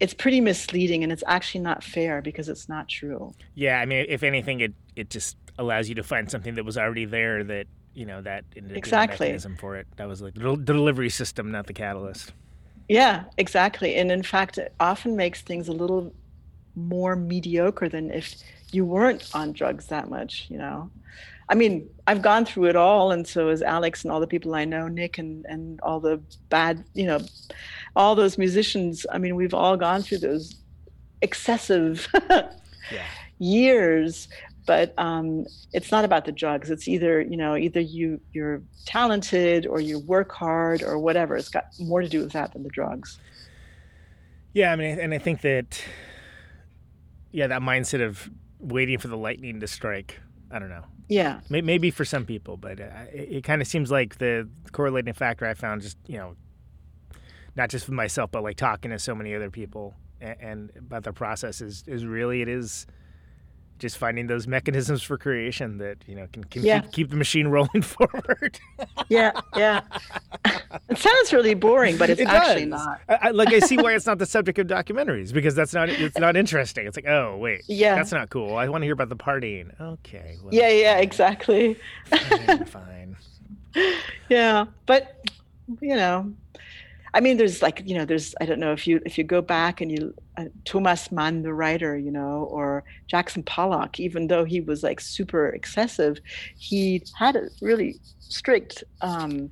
I: It's pretty misleading and it's actually not fair because it's not true.
E: Yeah, I mean, if anything, it it just allows you to find something that was already there that you know that ended up being a
I: Exactly.
E: mechanism for it. That was like the delivery system, not the catalyst.
I: Yeah, exactly. And in fact, it often makes things a little more mediocre than if you weren't on drugs that much, you know. I mean, I've gone through it all, and so has Alex and all the people I know, Nick and and all the bad, you know, all those musicians. I mean, we've all gone through those excessive
E: Yeah. (laughs)
I: years. But um, it's not about the drugs. It's either you know either you you're talented or you work hard or whatever. It's got more to do with that than the drugs.
E: Yeah, I mean, and I think that yeah, that mindset of waiting for the lightning to strike. I don't know.
I: Yeah.
E: May- Maybe for some people, but uh, it, it kind of seems like the correlating factor I found just you know, not just for myself, but like talking to so many other people and, and about the process is is really it is just finding those mechanisms for creation that you know can, can
I: Yeah.
E: keep, keep the machine (laughs) rolling forward.
I: Yeah, yeah. it sounds really boring, but it's
E: It
I: actually
E: does.
I: not.
E: I, I, like I see why it's not the subject of documentaries because that's not it's not interesting. It's like oh wait,
I: Yeah.
E: that's not cool. I want to hear about the partying. Okay, well,
I: Yeah, yeah, exactly.
E: fine, fine. (laughs)
I: Yeah, but you know, I mean, there's like you know, there's I don't know if you if you go back and you uh, Thomas Mann, the writer, you know, or Jackson Pollock, even though he was like super excessive, he had a really strict um,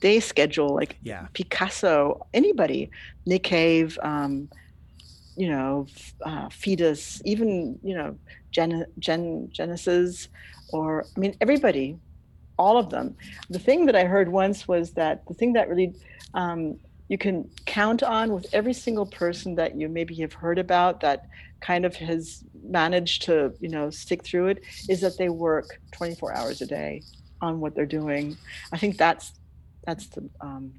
I: day schedule. Like
E: Yeah,
I: Picasso, anybody, Nick Cave, um, you know, uh, Foetus, even you know, Gen, Gen Genesis, or I mean, everybody, all of them. The thing that I heard once was that the thing that really um, you can count on with every single person that you maybe have heard about that kind of has managed to you know stick through it is that they work 24 hours a day on what they're doing. I think that's that's the um,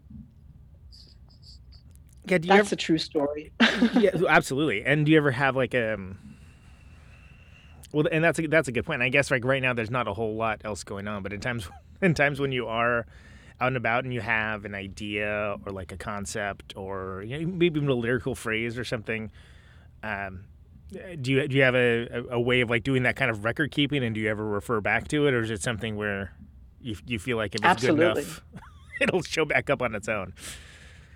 E: yeah. Do you
I: that's
E: ever,
I: a true story. (laughs)
E: yeah, absolutely. And do you ever have like a um, well, and that's a, that's a good point. I guess like right now, there's not a whole lot else going on, but in times (laughs) in times when you are out and about and you have an idea or like a concept or you know, maybe even a lyrical phrase or something. Um, do you do you have a, a, way of like doing that kind of record keeping, and do you ever refer back to it, or is it something where you you feel like if it's
I: Absolutely.
E: good enough, (laughs) it'll show back up on its own?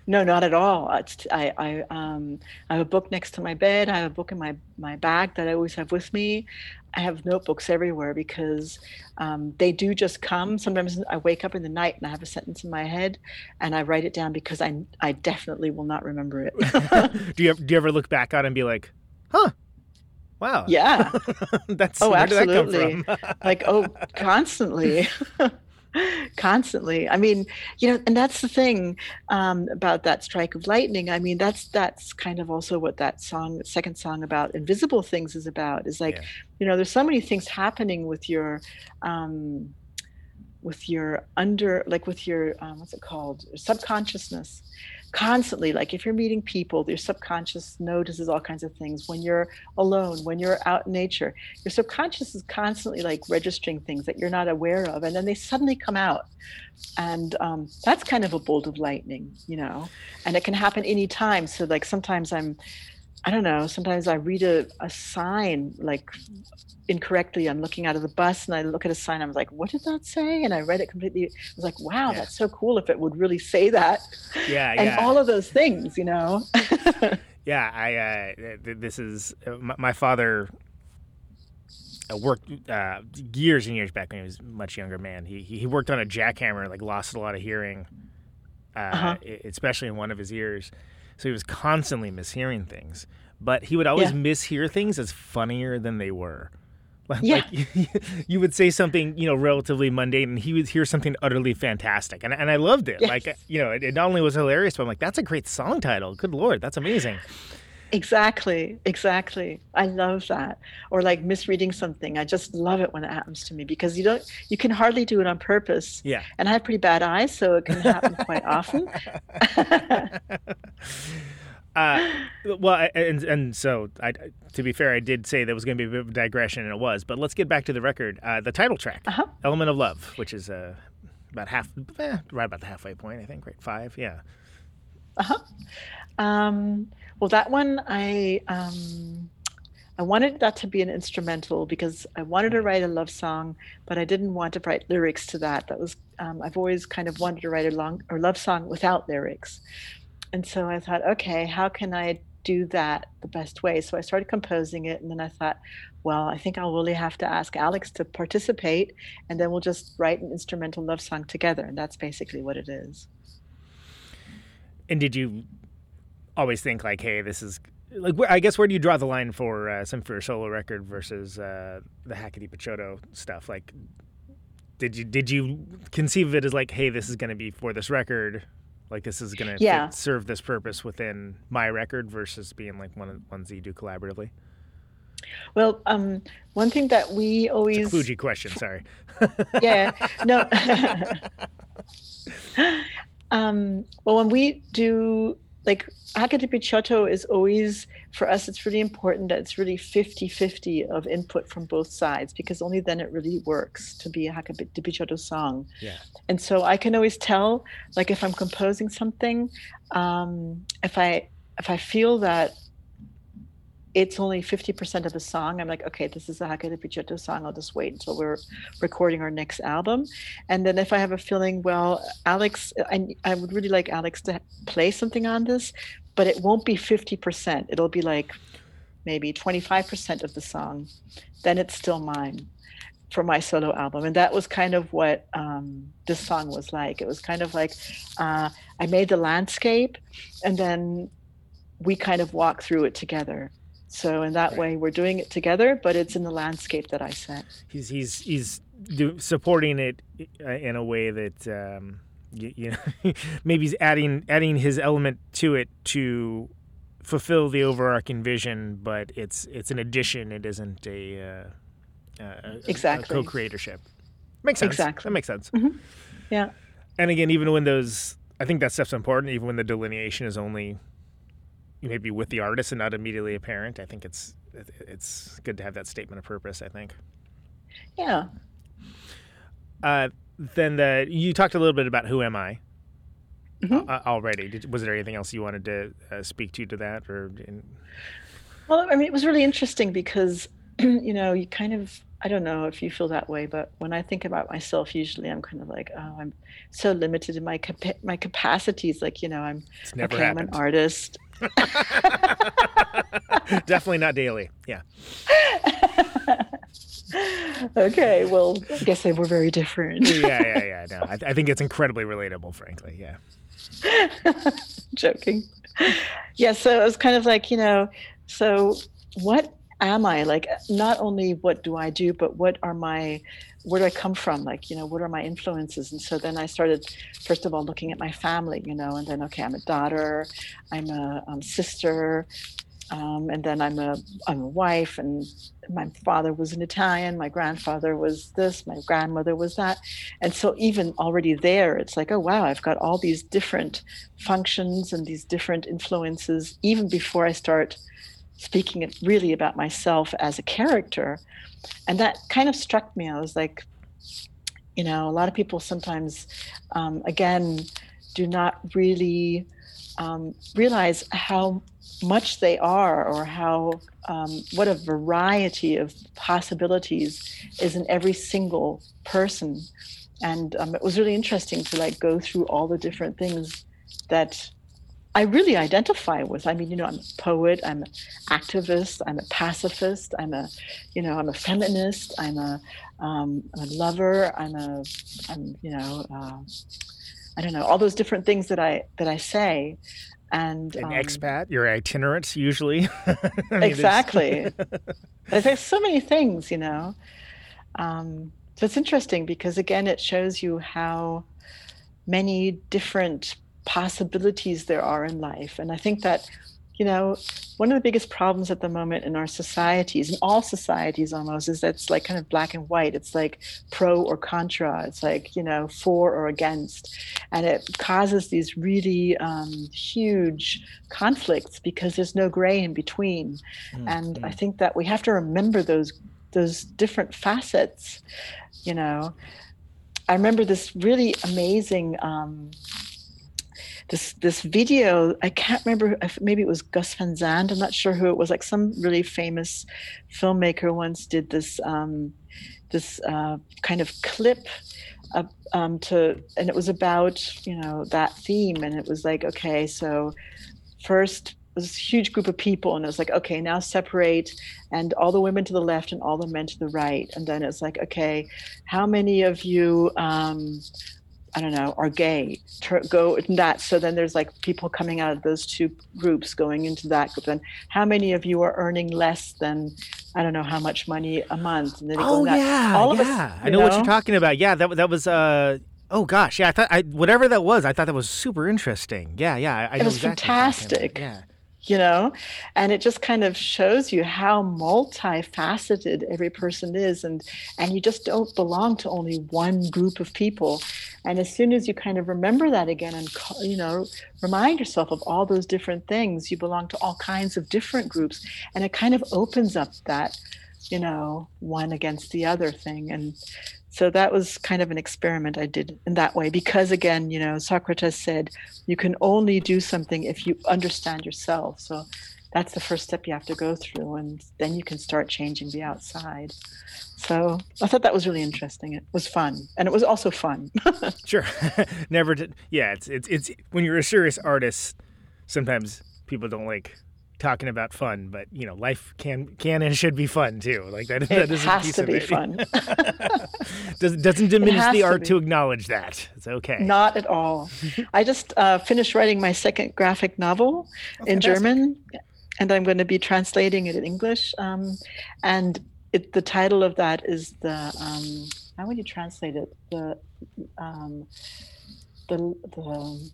I: No, not at all. It's, I, I, um, I have a book next to my bed. I have a book in my, my bag that I always have with me. I have notebooks everywhere because um, they do just come. Sometimes I wake up in the night and I have a sentence in my head and I write it down because I, I definitely will not remember it. (laughs)
E: do you ever, do you ever look back on it and be like, huh, wow,
I: yeah. (laughs)
E: that's
I: Oh,
E: where did that come
I: absolutely.
E: from? (laughs)
I: like oh constantly (laughs) constantly. I mean you know and that's the thing um, about that strike of lightning. I mean that's that's kind of also what that song second song about invisible things is about is like
E: Yeah.
I: you know there's so many things happening with your um, with your under like with your um, what's it called? Subconsciousness constantly like if you're meeting people your subconscious notices all kinds of things. When you're alone when you're out in nature your subconscious is constantly like registering things that you're not aware of and then they suddenly come out. And um, that's kind of a bolt of lightning you know? And it can happen anytime. So like sometimes i'm i don't know sometimes i read a, a sign like incorrectly i'm looking out of the bus and i look at a sign i'm like what did that say and i read it completely i was like wow
E: Yeah.
I: that's so cool if it would really say that
E: yeah,
I: and
E: yeah,
I: all of those things you know (laughs)
E: yeah. I uh, th- this is uh, my, my father uh, worked uh, years and years back when he was a much younger man. He he he worked on a jackhammer, like lost a lot of hearing, uh,
I: Uh-huh.
E: especially in one of his ears. So he was constantly mishearing things, but he would always
I: Yeah.
E: mishear things as funnier than they were. (laughs) Like,
I: Yeah.
E: like, (laughs) you would say something, you know, relatively mundane, and he would hear something utterly fantastic, and and I loved it.
I: Yes.
E: Like, you know, it, it not only was hilarious, but I'm like, that's a great song title. Good lord, that's amazing.
I: Exactly, exactly. I love that. Or like misreading something. I just love it when it happens to me because you don't you can hardly do it on purpose.
E: Yeah.
I: And I have pretty bad eyes, so it can happen quite often. (laughs) (laughs)
E: Uh, well, I- and and so I, to be fair, I did say there was going to be a bit of a digression, and it was. But let's get back to the record. Uh, the title track,
I: Uh-huh.
E: "Element of Love," which is uh, about half, eh, right about the halfway point, I think, right? Five, yeah.
I: Um, well, that one I um, I wanted that to be an instrumental because I wanted to write a love song, but I didn't want to write lyrics to that. That was um, I've always kind of wanted to write a long or love song without lyrics, and so I thought, okay, how can I do that the best way? So I started composing it, and then I thought, well, I think I'll really have to ask Alex to participate, and then we'll just write an instrumental love song together, and that's basically what it is.
E: And did you always think like, hey, this is like? wh- I guess where do you draw the line for uh, some for a solo record versus uh, the Hacke de Picciotto stuff? Like, did you did you conceive of it as like, hey, this is going to be for this record? Like this is going to
I: Yeah.
E: serve this purpose within my record versus being like one of the ones that you do collaboratively.
I: Well, um, one thing that we always
E: It's kludgy question, sorry. (laughs)
I: yeah no (laughs) (laughs) um, well when we do like Hacke de Picciotto is always for us it's really important that it's really 50-50 of input from both sides because only then it really works to be a Hacke de Picciotto song.
E: Yeah.
I: And so I can always tell like if I'm composing something, um, if I if I feel that it's only 50% of the song. I'm like, okay, this is a Hacke de Picciotto song. I'll just wait until we're recording our next album. And then if I have a feeling, well, Alex, I, I would really like Alex to play something on this, but it won't be 50%. It'll be like maybe 25% of the song. Then it's still mine for my solo album. And that was kind of what um, this song was like. It was kind of like uh, I made the landscape and then we kind of walk through it together. So in that way, we're doing it together, but it's in the landscape that I set.
E: He's he's he's do, supporting it uh, in a way that um, you, you know (laughs) maybe he's adding adding his element to it to fulfill the overarching vision, but it's it's an addition. It isn't a, uh, a
I: exactly
E: a co-creatorship. Makes sense.
I: Exactly.
E: That makes sense.
I: Mm-hmm. Yeah.
E: And again, even when those, I think that stuff's important. Even when the delineation is only maybe with the artist and not immediately apparent. I think it's it's good to have that statement of purpose. I think.
I: Yeah.
E: Uh, then the you talked a little bit about who am I
I: Mhm.
E: uh, already. Did, was there anything else you wanted to uh, speak to to that or? In...
I: Well, I mean, it was really interesting because, (clears throat) you know, you kind of, I don't know if you feel that way, but when I think about myself, usually I'm kind of like, oh, I'm so limited in my capa- my capacities. Like, you know, I'm okay, I'm an artist. (laughs)
E: Definitely not daily. Yeah.
I: okay, well, I guess they were very different.
E: Yeah, yeah, yeah. No, I, I think it's incredibly relatable. Frankly, yeah. (laughs)
I: Joking. Yeah, so it was kind of like, you know, so what am I? Like, not only what do I do, but what are my, where do I come from? Like, you know, what are my influences? And so then I started, first of all, looking at my family, you know, and then, okay, I'm a daughter, I'm a um, sister, um, and then I'm a I'm a wife, and my father was an Italian, my grandfather was this, my grandmother was that, and so even already there, it's like, oh wow, I've got all these different functions and these different influences, even before I start speaking really about myself as a character, and that kind of struck me. I was like, you know, a lot of people sometimes, um, again, do not really um, realize how much they are or how um, what a variety of possibilities is in every single person and um, it was really interesting to like go through all the different things that i really identify with i mean you know i'm a poet i'm an activist i'm a pacifist i'm a you know i'm a feminist i'm a, um, I'm a lover i'm a i'm you know uh, i don't know all those different things that i that i say and
E: An
I: um,
E: expat, you're itinerant usually. (laughs) Mean,
I: exactly (laughs) there's, so many things you know um, so it's interesting because again it shows you how many different possibilities there are in life. And i think that you know one of the biggest problems at the moment in our societies in all societies almost is that it's like kind of black and white. It's like pro or contra. It's like you know for or against. And it causes these really um, huge conflicts because there's no gray in between. And i think that we have to remember those those different facets you know. I remember this really amazing um, this this video i can't remember if maybe it was Gus Van Sant i'm not sure who it was like some really famous filmmaker once did this um, this uh, kind of clip uh, um, to and it was about you know that theme and it was like okay so first this huge group of people and it was like okay now separate and all the women to the left and all the men to the right and then it's like okay how many of you um, I don't know, are gay, Tur go in that. So then there's like people coming out of those two groups going into that group. And how many of you are earning less than, I don't know how much money a month? And then
E: Oh yeah,
I: all of us,
E: yeah. I
I: you
E: know, what you're talking about. Yeah, that that was. Uh, oh gosh, yeah. I thought I, whatever that was, I thought that was super interesting. Yeah, yeah. I, I
I: It was
E: exactly what you're talking about.
I: fantastic.
E: Yeah.
I: You know? And it just kind of shows you how multifaceted every person is and and you just don't belong to only one group of people. And as soon as you kind of remember that again and you know remind yourself of all those different things you belong to all kinds of different groups and it kind of opens up that you know one against the other thing. And so that was kind of an experiment I did in that way because again, you know, Socrates said you can only do something if you understand yourself. So that's the first step you have to go through and then you can start changing the outside. So I thought that was really interesting. It was fun, and it was also fun. (laughs)
E: sure, (laughs) never did. Yeah, it's it's it's when you're a serious artist. Sometimes people don't like talking about fun, but you know, life can can and should be fun too. Like that, that
I: is has to be it. fun. (laughs)
E: Does, doesn't diminish the art to, to, acknowledge that. It's okay.
I: Not at all. I just uh, finished writing my second graphic novel oh, in German, and I'm going to be translating it in English. Um, and it, the title of that is the um, how would you translate it? The um, the the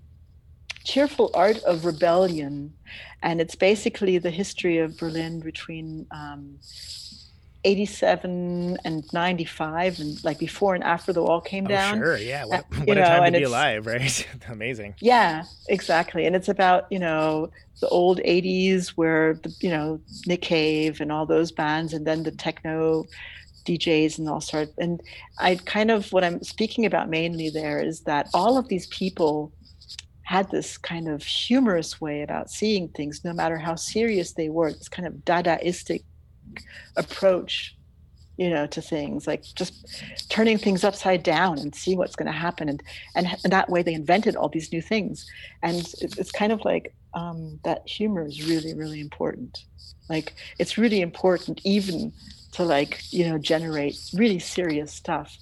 I: cheerful art of rebellion. And it's basically the history of berlin between um, 87 and 95 and like before and after the wall came
E: oh,
I: down.
E: sure yeah. What, uh, (laughs) what a know, time to be alive right? (laughs) Amazing.
I: Yeah exactly. And it's about you know the old 80s where the you know nick cave and all those bands and then the techno DJs and all sorts. And I kind of what I'm speaking about mainly there is that all of these people had this kind of humorous way about seeing things, no matter how serious they were. This kind of Dadaistic approach, you know, to things, like just turning things upside down and seeing what's going to happen, and, and and that way they invented all these new things. And it's kind of like um, that humor is really really important. Like it's really important even to like you know generate really serious stuff,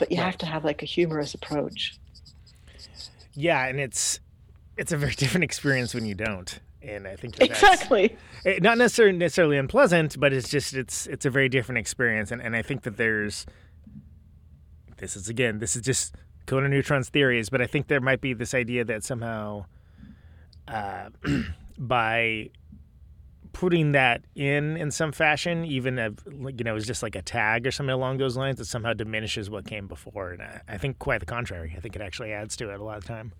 I: but you right. have to have like a humorous approach.
E: Yeah, and it's it's a very (laughs) different experience when you don't. And I think that
I: exactly
E: eh, not necessarily necessarily unpleasant, but it's just it's it's a very different experience. And and I think that there's this is again this is just Conan Neutron's theories, but I think there might be this idea that somehow uh, (clears throat) by putting that in in some fashion, even if you know, it's just like a tag or something along those lines, it somehow diminishes what came before. And I, I think quite the contrary. I think it actually adds to it a lot of time.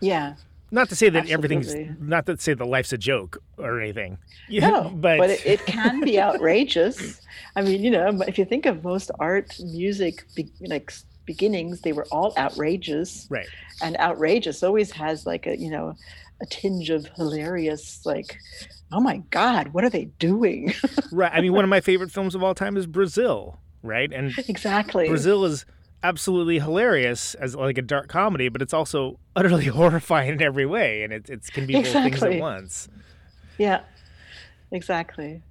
I: Yeah.
E: Not to say that Absolutely. everything's not to say that life's a joke or anything.
I: Yeah, (laughs) no, (laughs) but, but it, it, can be outrageous. I mean, you know, if you think of most art, music, be, like beginnings, they were all outrageous.
E: Right.
I: And outrageous always has like a you know a tinge of hilarious, like oh my god what are they doing (laughs)
E: right i mean one of my favorite films of all time is brazil right and
I: exactly
E: brazil is absolutely hilarious as like a dark comedy but it's also utterly (laughs) horrifying in every way and it, it can be exactly. both things at once
I: yeah exactly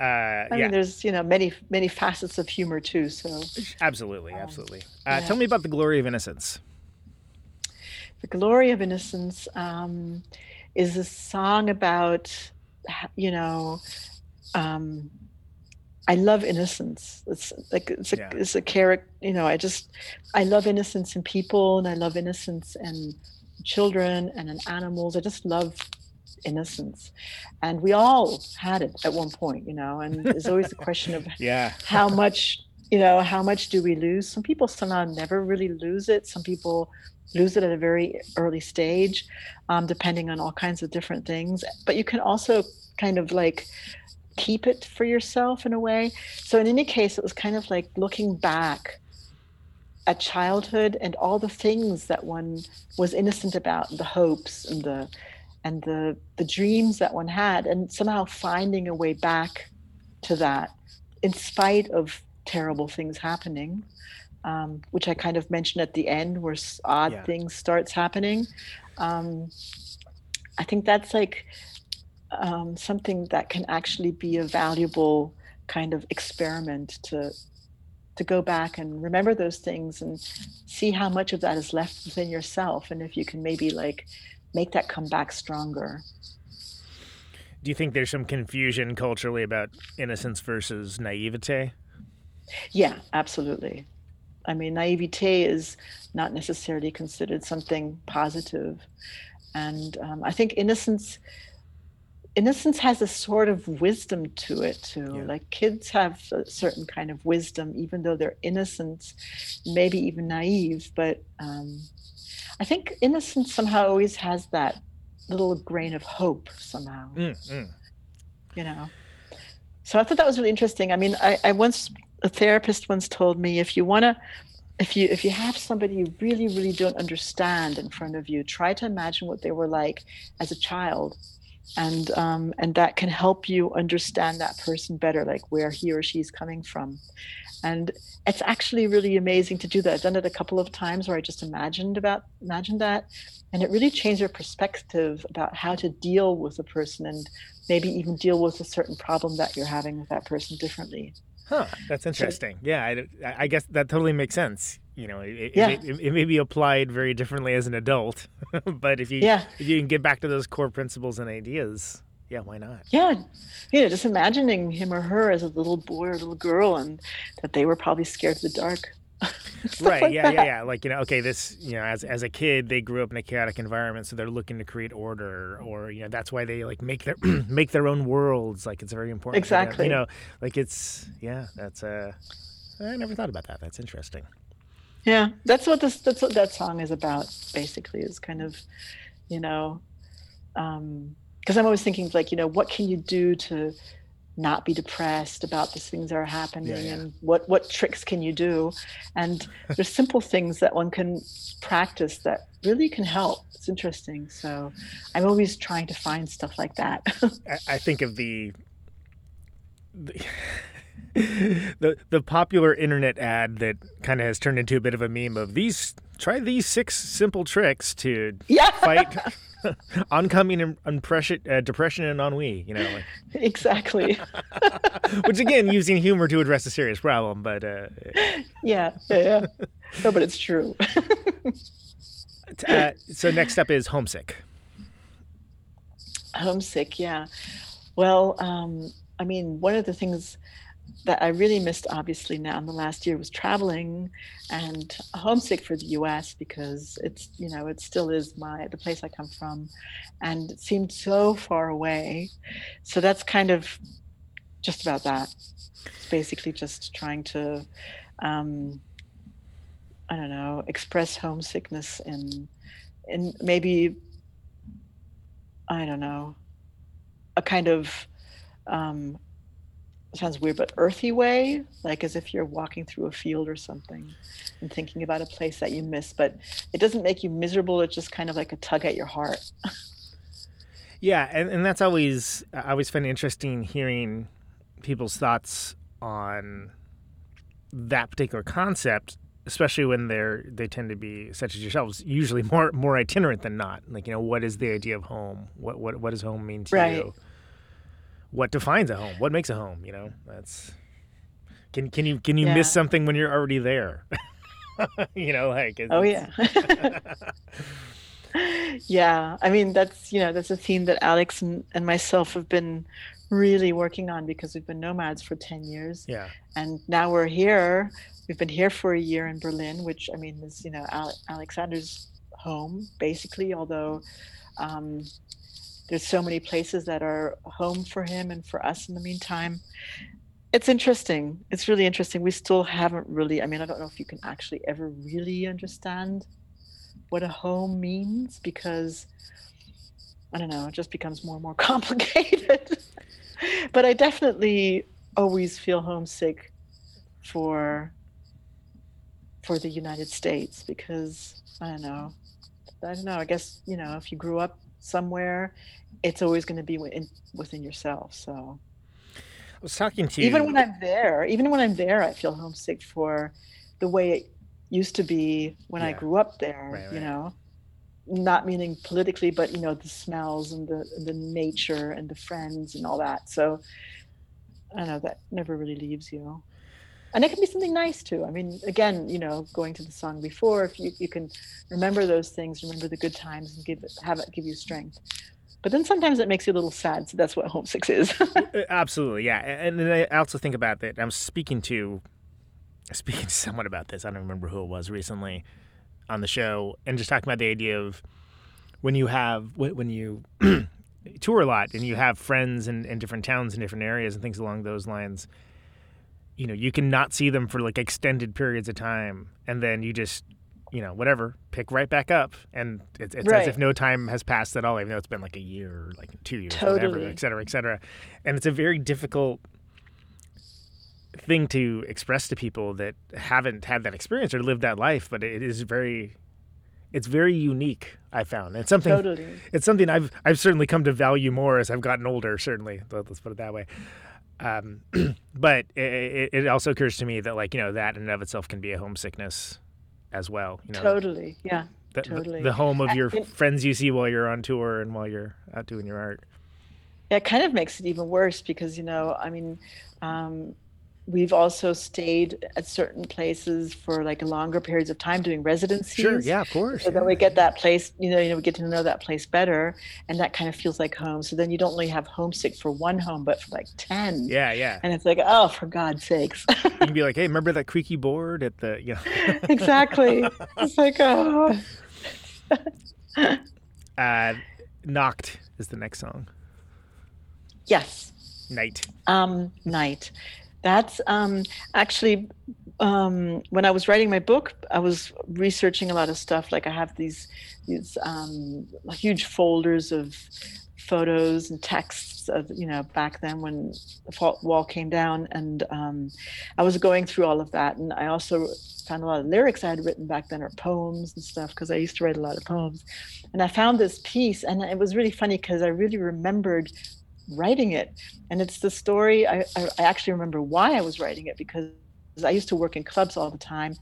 E: uh, I
I: yeah. mean, there's you know many many facets of humor too. So
E: absolutely, um, absolutely. Uh, yeah. Tell me about the glory of innocence.
I: The glory of innocence um, is a song about you know, um, I love innocence. It's like it's a, yeah. it's a character. You know, I just I love innocence in people, and I love innocence in children and in animals. I just love innocence, and we all had it at one point. You know, and there's always the (laughs) question of
E: yeah
I: how much you know how much do we lose? Some people somehow never really lose it. Some people lose it at a very early stage, um, depending on all kinds of different things. But you can also kind of like keep it for yourself in a way. So in any case, it was kind of like looking back at childhood and all the things that one was innocent about, the hopes and the and the the dreams that one had, and somehow finding a way back to that, in spite of terrible things happening um, which I kind of mentioned at the end, where odd yeah. things starts happening. Um, I think that's like um, something that can actually be a valuable kind of experiment to to go back and remember those things and see how much of that is left within yourself, and if you can maybe like make that come back stronger.
E: Do you think there's some confusion culturally about innocence versus naivete?
I: Yeah, absolutely. I mean, naivete is not necessarily considered something positive. And um, I think innocence innocence has a sort of wisdom to it too.
E: Yeah.
I: Like kids have a certain kind of wisdom, even though they're innocent, maybe even naive. But um, I think innocence somehow always has that little grain of hope somehow.
E: Mm, mm.
I: you know so i thought that was really interesting i mean i, I once a therapist once told me if you want to if you if you have somebody you really really don't understand in front of you try to imagine what they were like as a child. And um, and that can help you understand that person better like where he or she's coming from. And it's actually really amazing to do that. I've done it a couple of times where i just imagined about imagined that. And it really changed your perspective about how to deal with a person and maybe even deal with a certain problem that you're having with that person differently
E: Huh, that's interesting. Yeah, I, I guess that totally makes sense. You know, it,
I: Yeah.
E: it, it, it may be applied very differently as an adult, (laughs) but if you
I: Yeah.
E: if you can get back to those core principles and ideas, yeah, why not?
I: yeah you know just imagining him or her as a little boy or little girl and that they were probably scared of the dark (laughs)
E: right?
I: like
E: yeah, yeah,
I: that.
E: yeah. Like you know, okay, this you know, as as a kid, they grew up in a chaotic environment, so they're looking to create order, or you know, that's why they like make their (clears throat) make their own worlds. Like it's very important.
I: Exactly.
E: You know, like it's yeah, that's uh, I never thought about that. That's interesting.
I: Yeah, that's what this that's what that song is about basically is kind of, you know, um because I'm always thinking like, you know, what can you do to not be depressed about these things that are happening
E: yeah.
I: and what what tricks can you do? And (laughs) there's simple things that one can practice that really can help. It's interesting. So I'm always trying to find stuff like that. (laughs)
E: I, I think of the the, (laughs) the the popular internet ad that kind of has turned into a bit of a meme of these try these six simple tricks to
I: yeah,
E: fight (laughs) oncoming impression, uh, depression and ennui you know like, (laughs)
I: exactly. (laughs)
E: which again using humor to address a serious problem but uh,
I: Yeah, yeah, yeah. No, but it's true.
E: uh, so next up is homesick
I: homesick yeah well um i mean one of the things that i really missed obviously now in the last year was traveling and homesick for the us because it's you know it still is my the place i come from and it seemed so far away. So that's kind of just about that. It's basically just trying to um i don't know express homesickness in in maybe I don't know, a kind of um, sounds weird, but earthy way, like as if you're walking through a field or something and thinking about a place that you miss. But it doesn't make you miserable. It's just kind of like a tug at your heart.
E: Yeah, and, and that's always I always find interesting hearing people's thoughts on that particular concept, especially when they're they tend to be such as yourselves, usually more more itinerant than not. Like you know, what is the idea of home? What what what does home mean to
I: Right.
E: you? What defines a home? What makes a home? You know, that's can can you can you
I: Yeah.
E: miss something when you're already there? (laughs) you know, like
I: Oh yeah. (laughs) (laughs) yeah. I mean that's you know, that's a theme that Alex and, and myself have been really working on because we've been nomads for ten years.
E: yeah.
I: and now we're here. We've been here for a year in Berlin, which I mean is you know Ale- Alexander's home basically. Although um, there's so many places that are home for him and for us in the meantime. It's interesting. It's really interesting. We still haven't really. I mean, I don't know if you can actually ever really understand what a home means because I don't know. It just becomes more and more (laughs) complicated. but I definitely always feel homesick for for the United States because I don't know. I don't know. I guess you know if you grew up somewhere, it's always going to be within within yourself. So
E: I was talking to you.
I: even when I'm there, even when I'm there, I feel homesick for the way it used to be when I grew up there.
E: Right,
I: You know, not meaning politically, but you know the smells and the the nature and the friends and all that. So I don't know that never really leaves you. And it can be something nice too. I mean, again, you know, going to the song before, if you, you can remember those things, remember the good times, and give have it give you strength. But then sometimes it makes you a little sad. So that's what (laughs) homesick is. (laughs)
E: Uh, Absolutely, yeah. And then I also think about that. I'm speaking to speaking to someone about this. I don't remember who it was recently on the show, and just talking about the idea of when you have when you (clears throat) tour a lot and you have friends in, in different towns and different areas and things along those lines, you know, you can not see them for like extended periods of time, and then you just, you know, whatever, pick right back up, and it's, it's as if no time has passed at all, even though it's been like a year or like two years, whatever, et cetera, et cetera. And it's a very difficult thing to express to people that haven't had that experience or lived that life, but it is very, it's very unique. I found it's something.
I: Totally.
E: It's something I've I've certainly come to value more as I've gotten older. Certainly, let's put it that way. Um, (clears throat) but it, it, it also occurs to me that like you know that in and of itself can be a homesickness as well. You know,
I: Totally. Yeah.
E: the, the-
I: totally.
E: the home of your
I: it-
E: friends you see while you're on tour and while you're out doing your art.
I: Yeah, it kind of makes it even worse because, you know, I mean, um, we've also stayed at certain places for like longer periods of time doing residencies.
E: Sure, yeah, of course.
I: So then we get that place, you know, you know, we get to know that place better, and that kind of feels like home. So then you don't only have homesick for one home, but for like ten.
E: Yeah, yeah.
I: And it's like, oh, for God's sakes!
E: You can be like, (laughs) hey, remember that creaky board at the you know. (laughs)
I: exactly. It's like, oh, (laughs)
E: uh, Knocked is the next song.
I: yes.
E: Night.
I: um, night. That's um, actually um, when I was writing my book, I was researching a lot of stuff. Like I have these these um, huge folders of photos and texts of you know back then when the wall came down, and um, I was going through all of that, and I also found a lot of lyrics I had written back then or poems and stuff because I used to write a lot of poems, and I found this piece, and it was really funny because I really remembered writing it. And it's the story I, I, I actually remember why i was writing it because i used to work in clubs all the time.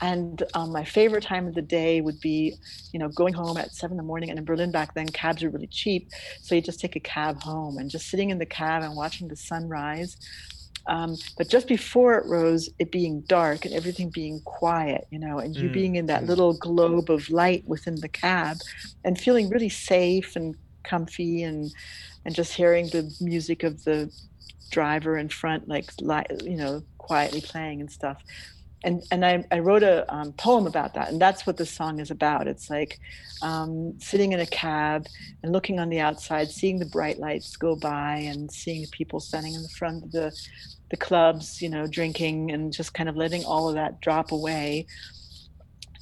I: And um, my favorite time of the day would be you know going home at seven in the morning and in berlin back then cabs were really cheap. So you just take a cab home and just sitting in the cab and watching the sun rise um, but just before it rose it being dark and everything being quiet you know and you
E: Mm,
I: being in that
E: mm.
I: little globe of light within the cab and feeling really safe and comfy and and just hearing the music of the driver in front like li- you know quietly playing and stuff. And and i, I wrote a um, poem about that and that's what the song is about. It's like um, sitting in a cab and looking on the outside seeing the bright lights go by and seeing people standing in the front of the the clubs you know drinking and just kind of letting all of that drop away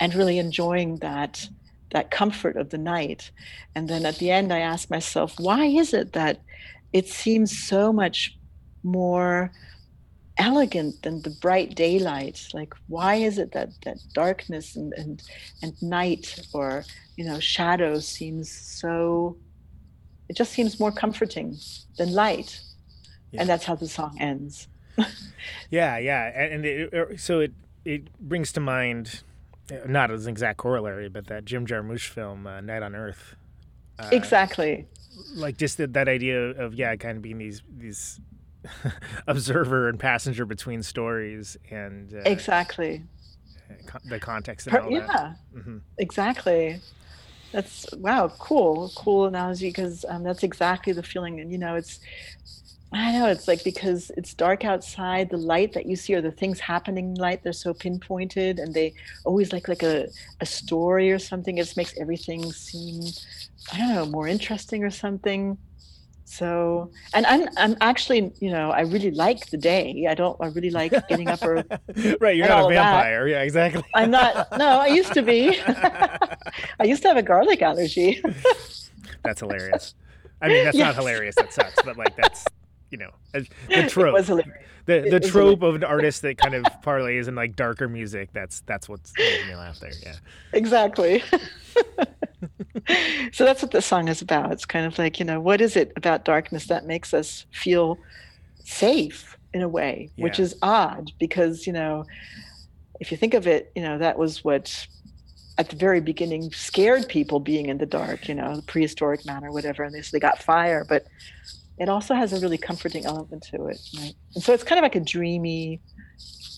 I: and really enjoying that that comfort of the night. And then at the end i ask myself why is it that it seems so much more elegant than the bright daylight? Like why is it that that darkness and and, and night or you know shadow seems so it just seems more comforting than light?
E: Yeah.
I: and that's how the song ends. (laughs)
E: Yeah, yeah, and, it, so it it brings to mind, not as an exact corollary, but that Jim Jarmusch film, uh, Night on Earth. Uh,
I: exactly
E: Like just that, that idea of yeah, kind of being these these (laughs) observer and passenger between stories and uh,
I: exactly
E: con- the context and all
I: yeah
E: that. hmm
I: exactly that's wow cool cool analogy because um, that's exactly the feeling and you know it's i know it's like because it's dark outside the light that you see or the things happening in light they're so pinpointed and they always like like a, a story or something it just makes everything seem i don't know more interesting or something so and i'm i'm actually you know i really like the day i don't i really like getting up or (laughs)
E: right, you're not a
I: that.
E: vampire. Yeah, exactly.
I: i'm not no i used to be (laughs) i used to have a garlic allergy
E: That's hilarious. I mean, that's not hilarious. That sucks. But like, that's you know, the (laughs) trope. the the trope of an artist that kind of (laughs) parlays in like darker music. That's that's what's making me laugh there. Yeah.
I: exactly (laughs) so that's what the song is about it's kind of like you know what is it about darkness that makes us feel safe in a way which is odd because you know if you think of it you know that was what at the very beginning scared people being in the dark you know the prehistoric man or whatever and they, so they got fire but it also has a really comforting element to it right and so it's kind of like a dreamy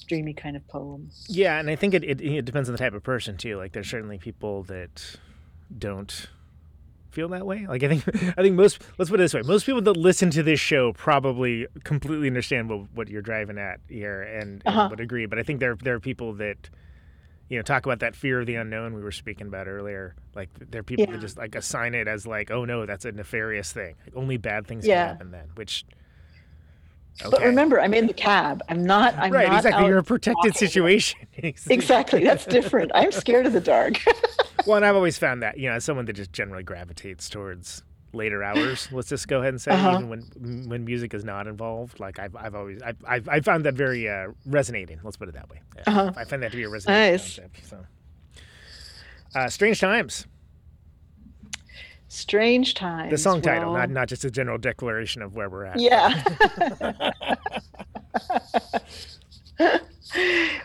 I: dreamy kind of poem
E: Yeah, and I think it, it it depends on the type of person too. Like, there's certainly people that don't feel that way. Like, I think (laughs) I think most let's put it this way: most people that listen to this show probably completely understand what what you're driving at here and, and
I: Uh-huh.
E: would agree. But I think there there are people that you know, talk about that fear of the unknown we were speaking about earlier. Like there are people
I: Yeah.
E: that just like assign it as like, oh no, that's a nefarious thing. Like, only bad things
I: Yeah.
E: can happen then. Which, okay.
I: But remember, I'm in the cab. I'm not. I'm
E: right,
I: not
E: exactly. You're a protected
I: walking.
E: situation. (laughs)
I: Exactly. That's different. I'm scared of the dark. (laughs)
E: Well, and I've always found that, you know, as someone that just generally gravitates towards later hours, (laughs) let's just go ahead and say,
I: Uh-huh.
E: even when when music is not involved, like I've, I've always, I've, I've, I found that very uh, resonating. Let's put it that way. Yeah,
I: Uh-huh.
E: I find that to be a resonating
I: Nice.
E: concept. So, uh, Strange Times,
I: Strange times.
E: the song title,
I: well,
E: not not just a general declaration of where we're at.
I: Yeah. (laughs) (laughs)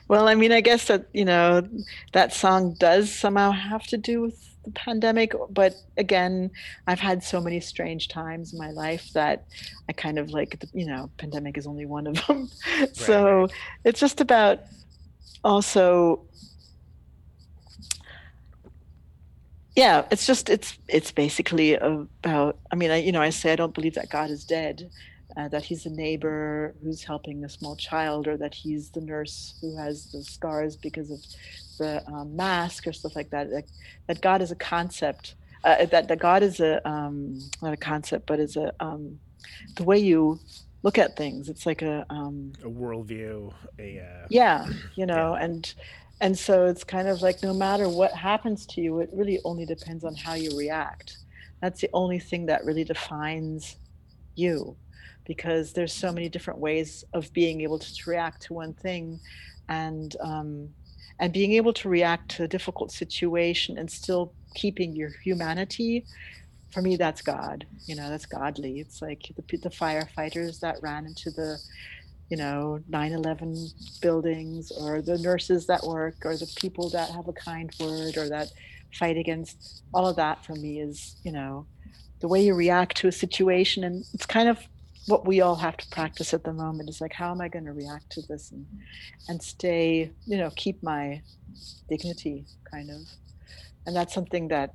I: well, I mean, I guess that, you know, that song does somehow have to do with the pandemic. But again, I've had so many strange times in my life that I kind of like, you know, pandemic is only one of them. (laughs) so
E: right.
I: it's just about also. Yeah, it's just it's it's basically about. I mean, I you know I say I don't believe that God is dead, uh, that he's a neighbor who's helping a small child, or that he's the nurse who has the scars because of the um, mask or stuff like that. Like, that God is a concept. Uh, that that God is a um, not a concept, but is a um, the way you look at things. It's like a um,
E: A worldview, a uh,
I: yeah you know and and so it's kind of like no matter what happens to you it really only depends on how you react that's the only thing that really defines you because there's so many different ways of being able to react to one thing and um, and being able to react to a difficult situation and still keeping your humanity for me that's god you know that's godly. It's like the, the firefighters that ran into the you know 9-11 buildings or the nurses that work or the people that have a kind word or that fight against all of that for me is you know the way you react to a situation and it's kind of what we all have to practice at the moment is like how am i going to react to this and and stay you know keep my dignity kind of and that's something that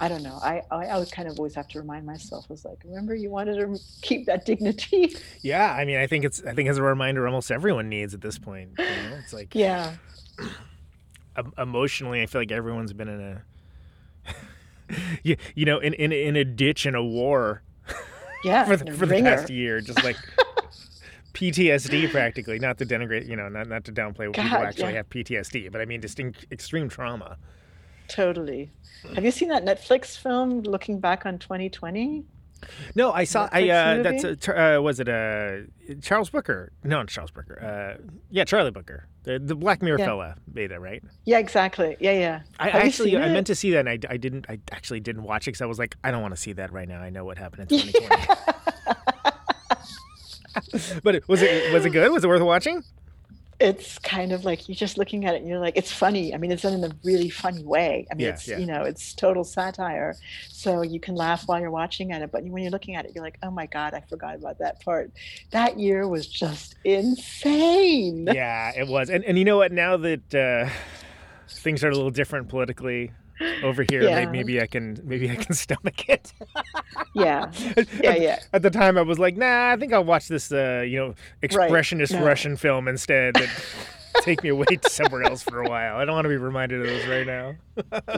I: i don't know i i, I would kind of always have to remind myself was like remember you wanted to keep that dignity (laughs)
E: yeah. I mean, I think it's, I think as a reminder, almost everyone needs at this point. You know? It's like
I: yeah (clears throat)
E: emotionally, I feel like everyone's been in a, (laughs) you, you know, in, in in a ditch in a war
I: yeah
E: for the, for the past year, just like (laughs) PTSD practically. Not to denigrate, you know, not not to downplay when people actually
I: yeah.
E: have PTSD, but I mean just in, extreme trauma.
I: Totally. Have you seen that Netflix film looking back on 2020?
E: No, I saw. I
I: Netflix
E: uh, that's a, uh, was it uh, Charles Booker? No, not Charles Booker. Uh, yeah, Charlie Brooker, the the Black Mirror
I: Yeah.
E: fella, made that right.
I: Yeah, exactly. Yeah, yeah.
E: I
I: Have
E: actually I meant to see that, and I, I didn't. I actually didn't watch it because I was like, I don't want to see that right now. I know what happened in 2020. (laughs) but was it was it good? Was it worth watching?
I: It's kind of like you're just looking at it and you're like, it's funny. I mean, it's done in a really funny way. I mean,
E: Yeah,
I: it's,
E: yeah.
I: you know, it's total satire. So you can laugh while you're watching at it. But when you're looking at it, you're like, oh my God, I forgot about that part. That year was just insane.
E: yeah, it was. And and you know what? Now that uh, things are a little different politically over here,
I: Yeah.
E: maybe I can maybe I can (laughs) stomach it. (laughs)
I: Yeah. (laughs) Yeah, yeah.
E: At the time, I was like, nah, I think I'll watch this, uh, you know, expressionist
I: no.
E: Russian film instead. That take me away to somewhere else for a while. I don't want to be reminded of those right now.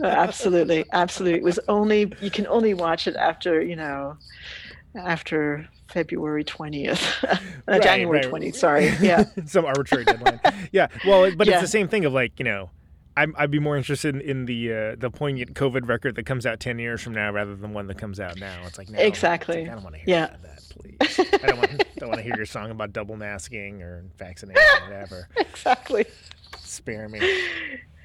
I: No, absolutely. Absolutely. It was only, you can only watch it after, you know, after February 20th, uh,
E: Right,
I: January
E: right.
I: 20th. Sorry. Yeah.
E: Some arbitrary deadline. Yeah. Well, but
I: Yeah.
E: it's the same thing of like, you know, I'm, I'd be more interested in, in the uh, the poignant COVID record that comes out ten years from now rather than one that comes out now. It's like no,
I: Exactly.
E: like, I don't want to hear
I: Yeah.
E: that, please. I don't want (laughs) don't want to hear your song about double masking or vaccination, or whatever. (laughs)
I: exactly.
E: Spare me.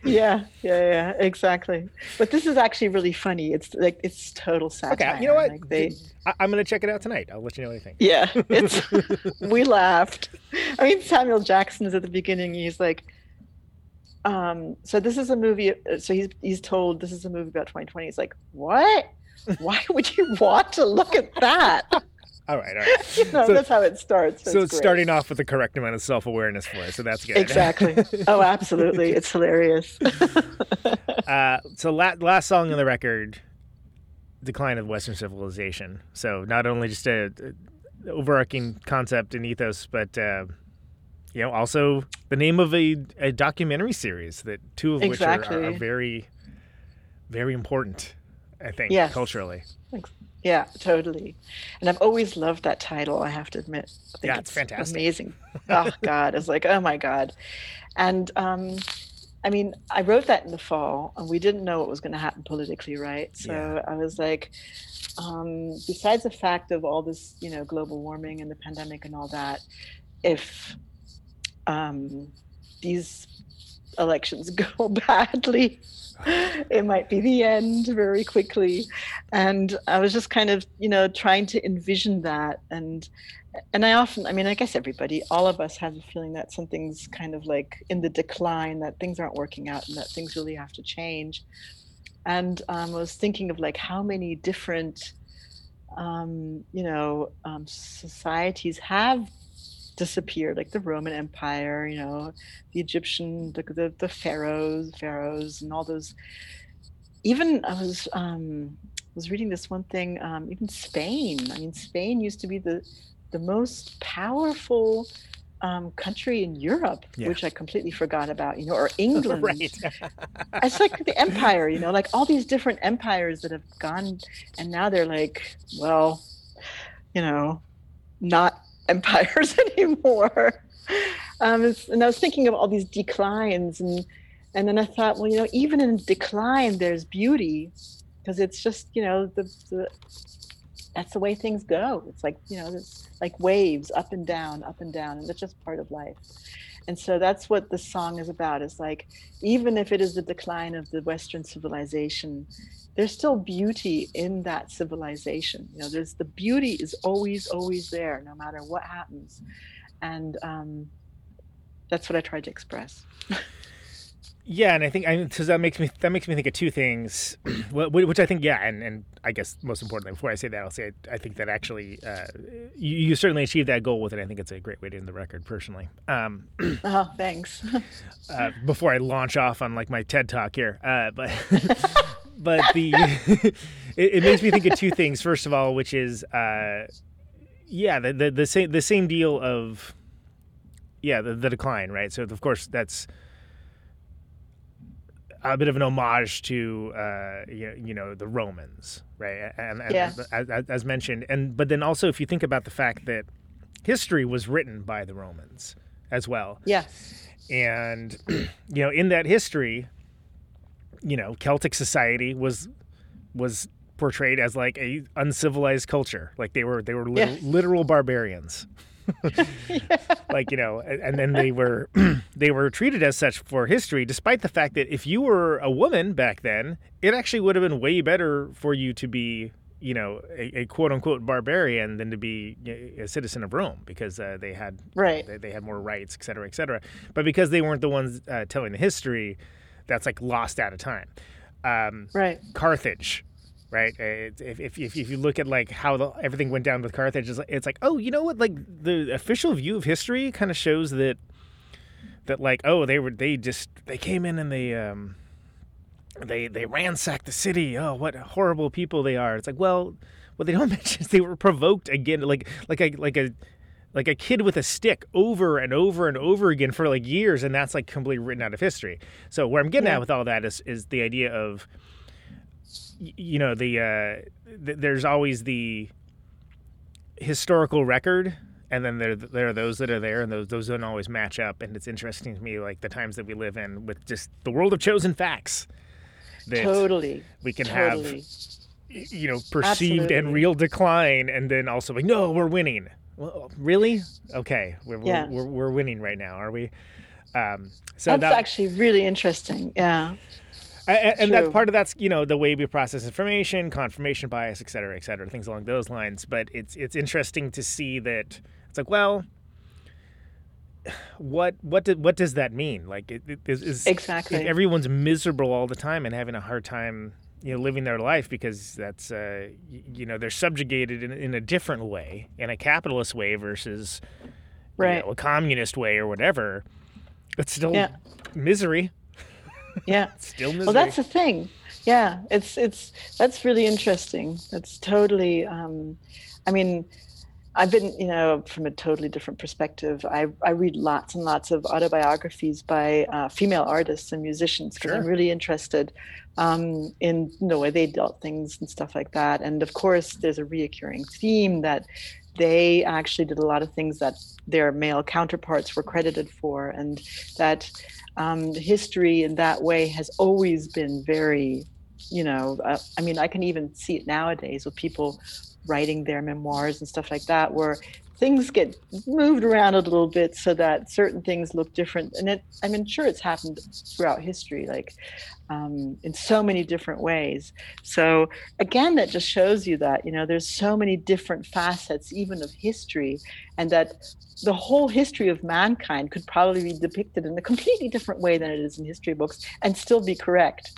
I: Yeah. Yeah. Yeah. Exactly. But this is actually really funny. It's like, it's total satire.
E: Okay, you know what?
I: Like they,
E: I, I'm gonna check it out tonight. I'll let you know what I think.
I: yeah, it's, (laughs) we laughed. I mean, Samuel Jackson is at the beginning. He's like, um, so this is a movie. uh, So he's he's told this is a movie about 2020. He's like, what? Why (laughs) would you want to look at that? (laughs)
E: All right, all right. (laughs)
I: You know,
E: So-
I: that's how it starts.
E: So it's
I: great.
E: starting off with the correct amount of self awareness for us, so that's good.
I: Exactly. Oh, absolutely. It's hilarious.
E: uh, so la- last song on the record, "Decline of Western Civilization." So not only just a, a overarching concept and ethos, but uh, you know, also the name of a, a documentary series that two of which are, are, very, very important. I think
I: Yes.
E: culturally.
I: Yeah, totally. And I've always loved that title, I have to admit. I think
E: Yeah, it's fantastic.
I: Amazing. (laughs) Oh God. It's like, oh my God. And um I mean, I wrote that in the fall and we didn't know what was gonna happen politically, right? So
E: Yeah.
I: I was like, um, besides the fact of all this, you know, global warming and the pandemic and all that, if um these elections (laughs) go badly, it might be the end very quickly. And i was just kind of you know trying to envision that. And and i often i mean i guess everybody all of us has a feeling that something's kind of like in the decline that things aren't working out and that things really have to change. And um, i was thinking of like how many different um, you know um, societies have disappeared like the roman empire you know the egyptian the, the, the pharaohs pharaohs and all those even i was um was reading this one thing um even spain i mean spain used to be the the most powerful um, country in Europe,
E: Yeah.
I: which I completely forgot about, you know, or (laughs) England.
E: right.
I: It's like the empire, you know, like all these different empires that have gone, and now they're like, well, you know, not empires (laughs) anymore. Um, and I was thinking of all these declines, and and then I thought, well, you know, even in decline, there's beauty, because it's just, you know, the, the that's the way things go. It's like, you know, it's like waves up and down, up and down, and that's just part of life. And so that's what the song is about. Is like, even if it is the decline of the Western civilization, there's still beauty in that civilization. You know, there's the beauty is always, always there, no matter what happens. And um, that's what I tried to express. (laughs)
E: Yeah, and I think I because that makes me that makes me think of two things, (clears throat) wh- wh- which I think yeah, and, and I guess most importantly, before I say that, I'll say I, I think that actually uh, you, you certainly achieved that goal with it. I think it's a great way to end the record, personally. Um,
I: Oh, (clears throat) thanks. (laughs)
E: uh, before I launch off on like my TED talk here, uh, but (laughs) but the (laughs) it, it makes me think of two things. First of all, which is uh, yeah, the, the the same the same deal of yeah the, the decline, right? So of course that's a bit of an homage to uh, you, know the Romans, right? And, and
I: Yeah.
E: as, as, as mentioned, and but then also if you think about the fact that history was written by the Romans as well,
I: yeah.
E: and (clears throat) you know in that history you know celtic society was was portrayed as like a uncivilized culture like they were they were
I: Yeah.
E: literal barbarians (laughs) like you know and, then they were (clears throat) they were treated as such for history despite the fact that if you were a woman back then it actually would have been way better for you to be you know a, a quote unquote barbarian than to be a citizen of rome because uh, they had
I: Right.
E: they, they had more rights, et cetera, et cetera. But because they weren't the ones uh, telling the history, that's like lost out of time. Um,
I: Right.
E: Carthage, right? If, if, if, if you look at like how the, everything went down with Carthage, it's like, it's like, oh, you know what? Like the official view of history kind of shows that that like, oh, they were they just they came in and they um they they ransacked the city. Oh, what horrible people they are. It's like, well, what they don't (laughs) mention is they were provoked again, like like a like a like a kid with a stick over and over and over again for like years, and that's like completely written out of history. So where I'm getting
I: Yeah.
E: at with all that is is the idea of you know the uh, th- there's always the historical record and then there there are those that are there and those those don't always match up and it's interesting to me like the times that we live in with just the world of chosen facts that
I: Totally.
E: we can
I: Totally.
E: have you know perceived and real decline and then also like no we're winning well really okay we're, we're, we're, we're winning right now are we um so
I: That's
E: that,
I: actually really interesting. Yeah.
E: A- a- and that's part of that's you know the way we process information confirmation bias et cetera et cetera things along those lines. But it's it's interesting to see that it's like well what what do, what does that mean? Like it, it, is, is
I: Exactly.
E: everyone's miserable all the time and having a hard time you know living their life because that's uh you know they're subjugated in, in a different way in a capitalist way versus you know, a communist way or whatever. It's still
I: Yeah.
E: misery
I: Yeah. (laughs)
E: still misery
I: Well, that's the thing. Yeah, it's it's that's really interesting. That's totally. Um, I mean, I've been, you know, from a totally different perspective. I, I read lots and lots of autobiographies by uh, female artists and musicians because
E: Sure.
I: I'm really interested um, in the way they dealt things and stuff like that. And of course, there's a reoccurring theme that they actually did a lot of things that their male counterparts were credited for, and that um, history in that way has always been very, you know, uh, I mean, I can even see it nowadays with people writing their memoirs and stuff like that, where things get moved around a little bit so that certain things look different. And it, I mean, sure, it's happened throughout history, like um, in so many different ways. So again, that just shows you that you know there's so many different facets, even of history, and that the whole history of mankind could probably be depicted in a completely different way than it is in history books, and still be correct.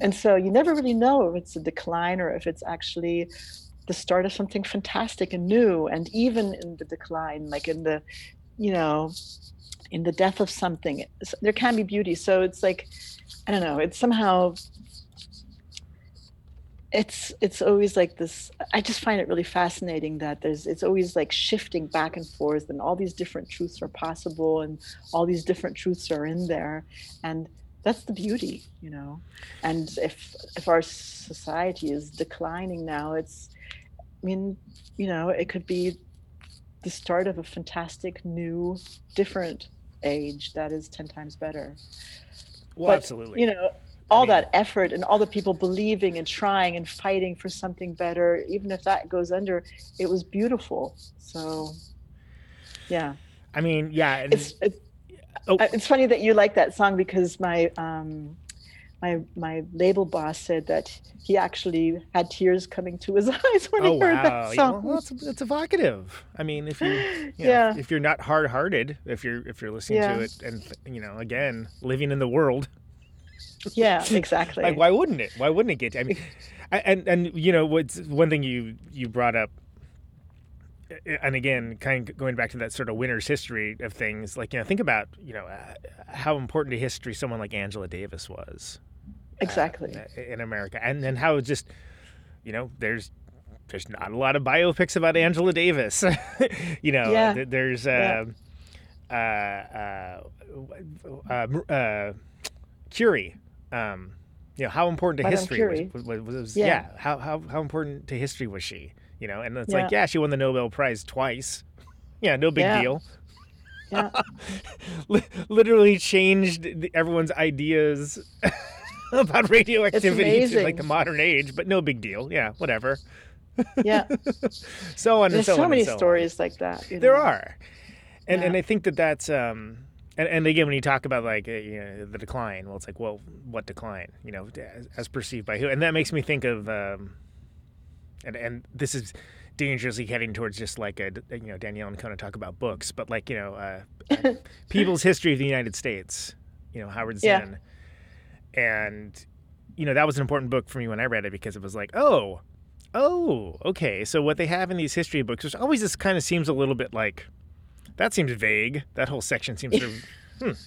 I: And so you never really know if it's a decline or if it's actually the start of something fantastic and new. And even in the decline, like in the, you know, in the death of something, there can be beauty. So it's like, I don't know, it's somehow it's it's always like this i just find it really fascinating that there's it's always like shifting back and forth and all these different truths are possible and all these different truths are in there and that's the beauty you know and if if our society is declining now it's mean you know it could be the start of a fantastic new different age that is 10 times better
E: Well,
I: but,
E: absolutely.
I: you know all
E: mean-
I: that effort and all the people believing and trying and fighting for something better even if that goes under it was beautiful so yeah
E: I mean, yeah. And,
I: it's it's,
E: Oh.
I: it's funny that you like that song because my um my my label boss said that he actually had tears coming to his (laughs) eyes when
E: oh
I: he heard
E: wow,
I: that
E: yeah,
I: song
E: well, it's, it's evocative. I mean, if you, you (laughs) know,
I: Yeah.
E: if you're not hard-hearted, if you're if you're listening
I: Yeah.
E: to it, and you know, again, living in the world,
I: yeah (laughs) exactly
E: like why wouldn't it? Why wouldn't it get? I mean, and and you know, what's one thing you you brought up, and again, kind of going back to that sort of winner's history of things, like you know, think about you know uh, how important to history someone like Angela Davis was.
I: Exactly
E: uh, in America, and then how just you know there's there's not a lot of biopics about Angela Davis. (laughs) you know,
I: Yeah.
E: th- there's
I: Yeah.
E: uh, uh, uh, uh, uh, Curie. Um, you know, how important to
I: Madame
E: history
I: Curie.
E: was, was, was, was
I: Yeah.
E: yeah. How, how how important to history was she? You know, and it's like
I: Yeah.
E: yeah, she won the Nobel Prize twice. Yeah, no big
I: Yeah.
E: deal.
I: yeah (laughs)
E: Literally changed the- everyone's ideas (laughs) (laughs) about radioactivity to like the modern age, but no big deal. Yeah, whatever.
I: yeah (laughs)
E: So on and
I: there's
E: so,
I: so,
E: on
I: many
E: so on.
I: stories like that you
E: There
I: know.
E: are, and and I think that that's um, and, and again when you talk about like uh, you know, the decline, well, it's like well, what decline? You know, as, as perceived by who? And that makes me think of um, and and this is dangerously heading towards just like a you know Danielle and Conan talk about books, but like you know uh, (laughs) people's history of the United States. You know Howard
I: Yeah.
E: And you know that was an important book for me when I read it because it was like oh oh okay. So what they have in these history books which always just kind of seems a little bit like that seems vague. That whole section seems sort (laughs) of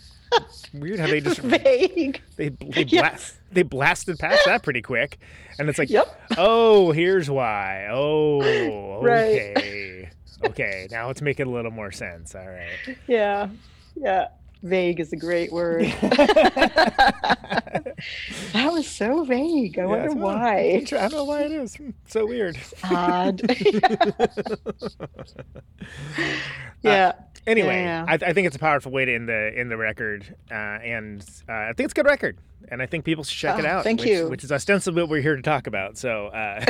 E: hmm, weird how they just (laughs)
I: vague.
E: they they, bla- they blasted past that pretty quick. And it's like
I: Yep.
E: oh here's why. Oh (laughs)
I: Right.
E: okay. Okay. Now let's make it a little more sense. All right.
I: Yeah. Yeah vague is a great word. (laughs) That was so vague. I
E: Yeah,
I: wonder why.
E: I don't know why it is. (laughs) So weird.
I: Odd. (laughs) Yeah.
E: Anyway
I: Yeah.
E: I, I think it's a powerful way to end the end the record uh, and uh, i think it's a good record and i think people should check it
I: Oh,
E: out
I: thank
E: which,
I: you.
E: which is ostensibly what we're here to talk about. So uh,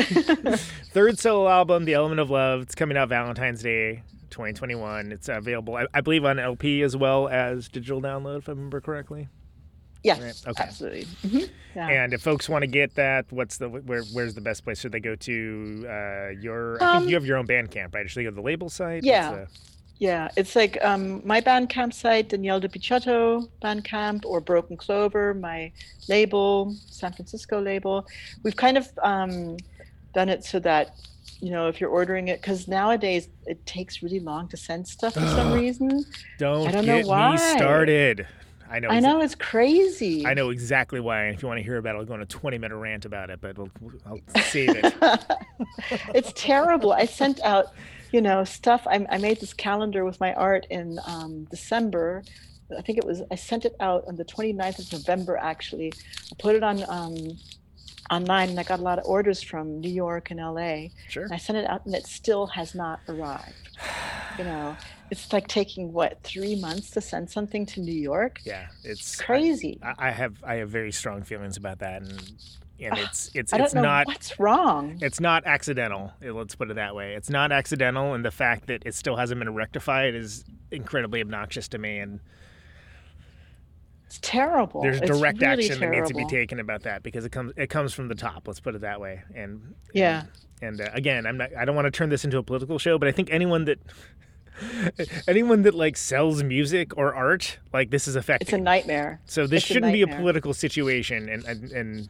E: third solo album the element of love. It's coming out valentine's day 2021 it's available I, I believe on lp as well as digital download if i remember correctly
I: yes
E: Right, okay.
I: absolutely Mhm. yeah.
E: and if folks want to get that what's the where where's the best place should they go to uh, your i think
I: Um,
E: you have your own bandcamp right should they go to the label site
I: Yeah.
E: the-
I: Yeah, it's like um, my Bandcamp site, Danielle de Picciotto Bandcamp, or Broken Clover, my label, San Francisco label. We've kind of um, done it so that, you know, if you're ordering it, because nowadays it takes really long to send stuff for some reason.
E: don't,
I: I don't know
E: get
I: why.
E: me started i know
I: I know it's crazy.
E: I know exactly why. And if you want to hear about it, I'll go on a 20 minute rant about it, but I'll, I'll save it. (laughs)
I: it's terrible. I sent out you know, stuff. I, I made this calendar with my art in um, December. I think it was, I sent it out on the 29th of November, actually. I put it on um, online and I got a lot of orders from New York and LA.
E: Sure.
I: And I sent it out and it still has not arrived. You know, it's like taking what, three months to send something to New York?
E: Yeah, it's
I: Crazy.
E: I, I have I have very strong feelings about that, and and it's it's
I: I don't
E: it's
I: know
E: not
I: what's wrong.
E: it's not accidental. eh, Let's put it that way. It's not accidental, and the fact that it still hasn't been rectified is incredibly obnoxious to me. And
I: It's terrible.
E: there's
I: It's
E: direct
I: really
E: action that needs to be taken about that because it comes it comes from the top. Let's put it that way. And
I: Yeah.
E: and uh, again, I'm not. I don't want to turn this into a political show, but I think anyone that (laughs) anyone that like sells music or art, like this is affecting.
I: It's a nightmare.
E: So this
I: It's
E: shouldn't be a political situation, and and, and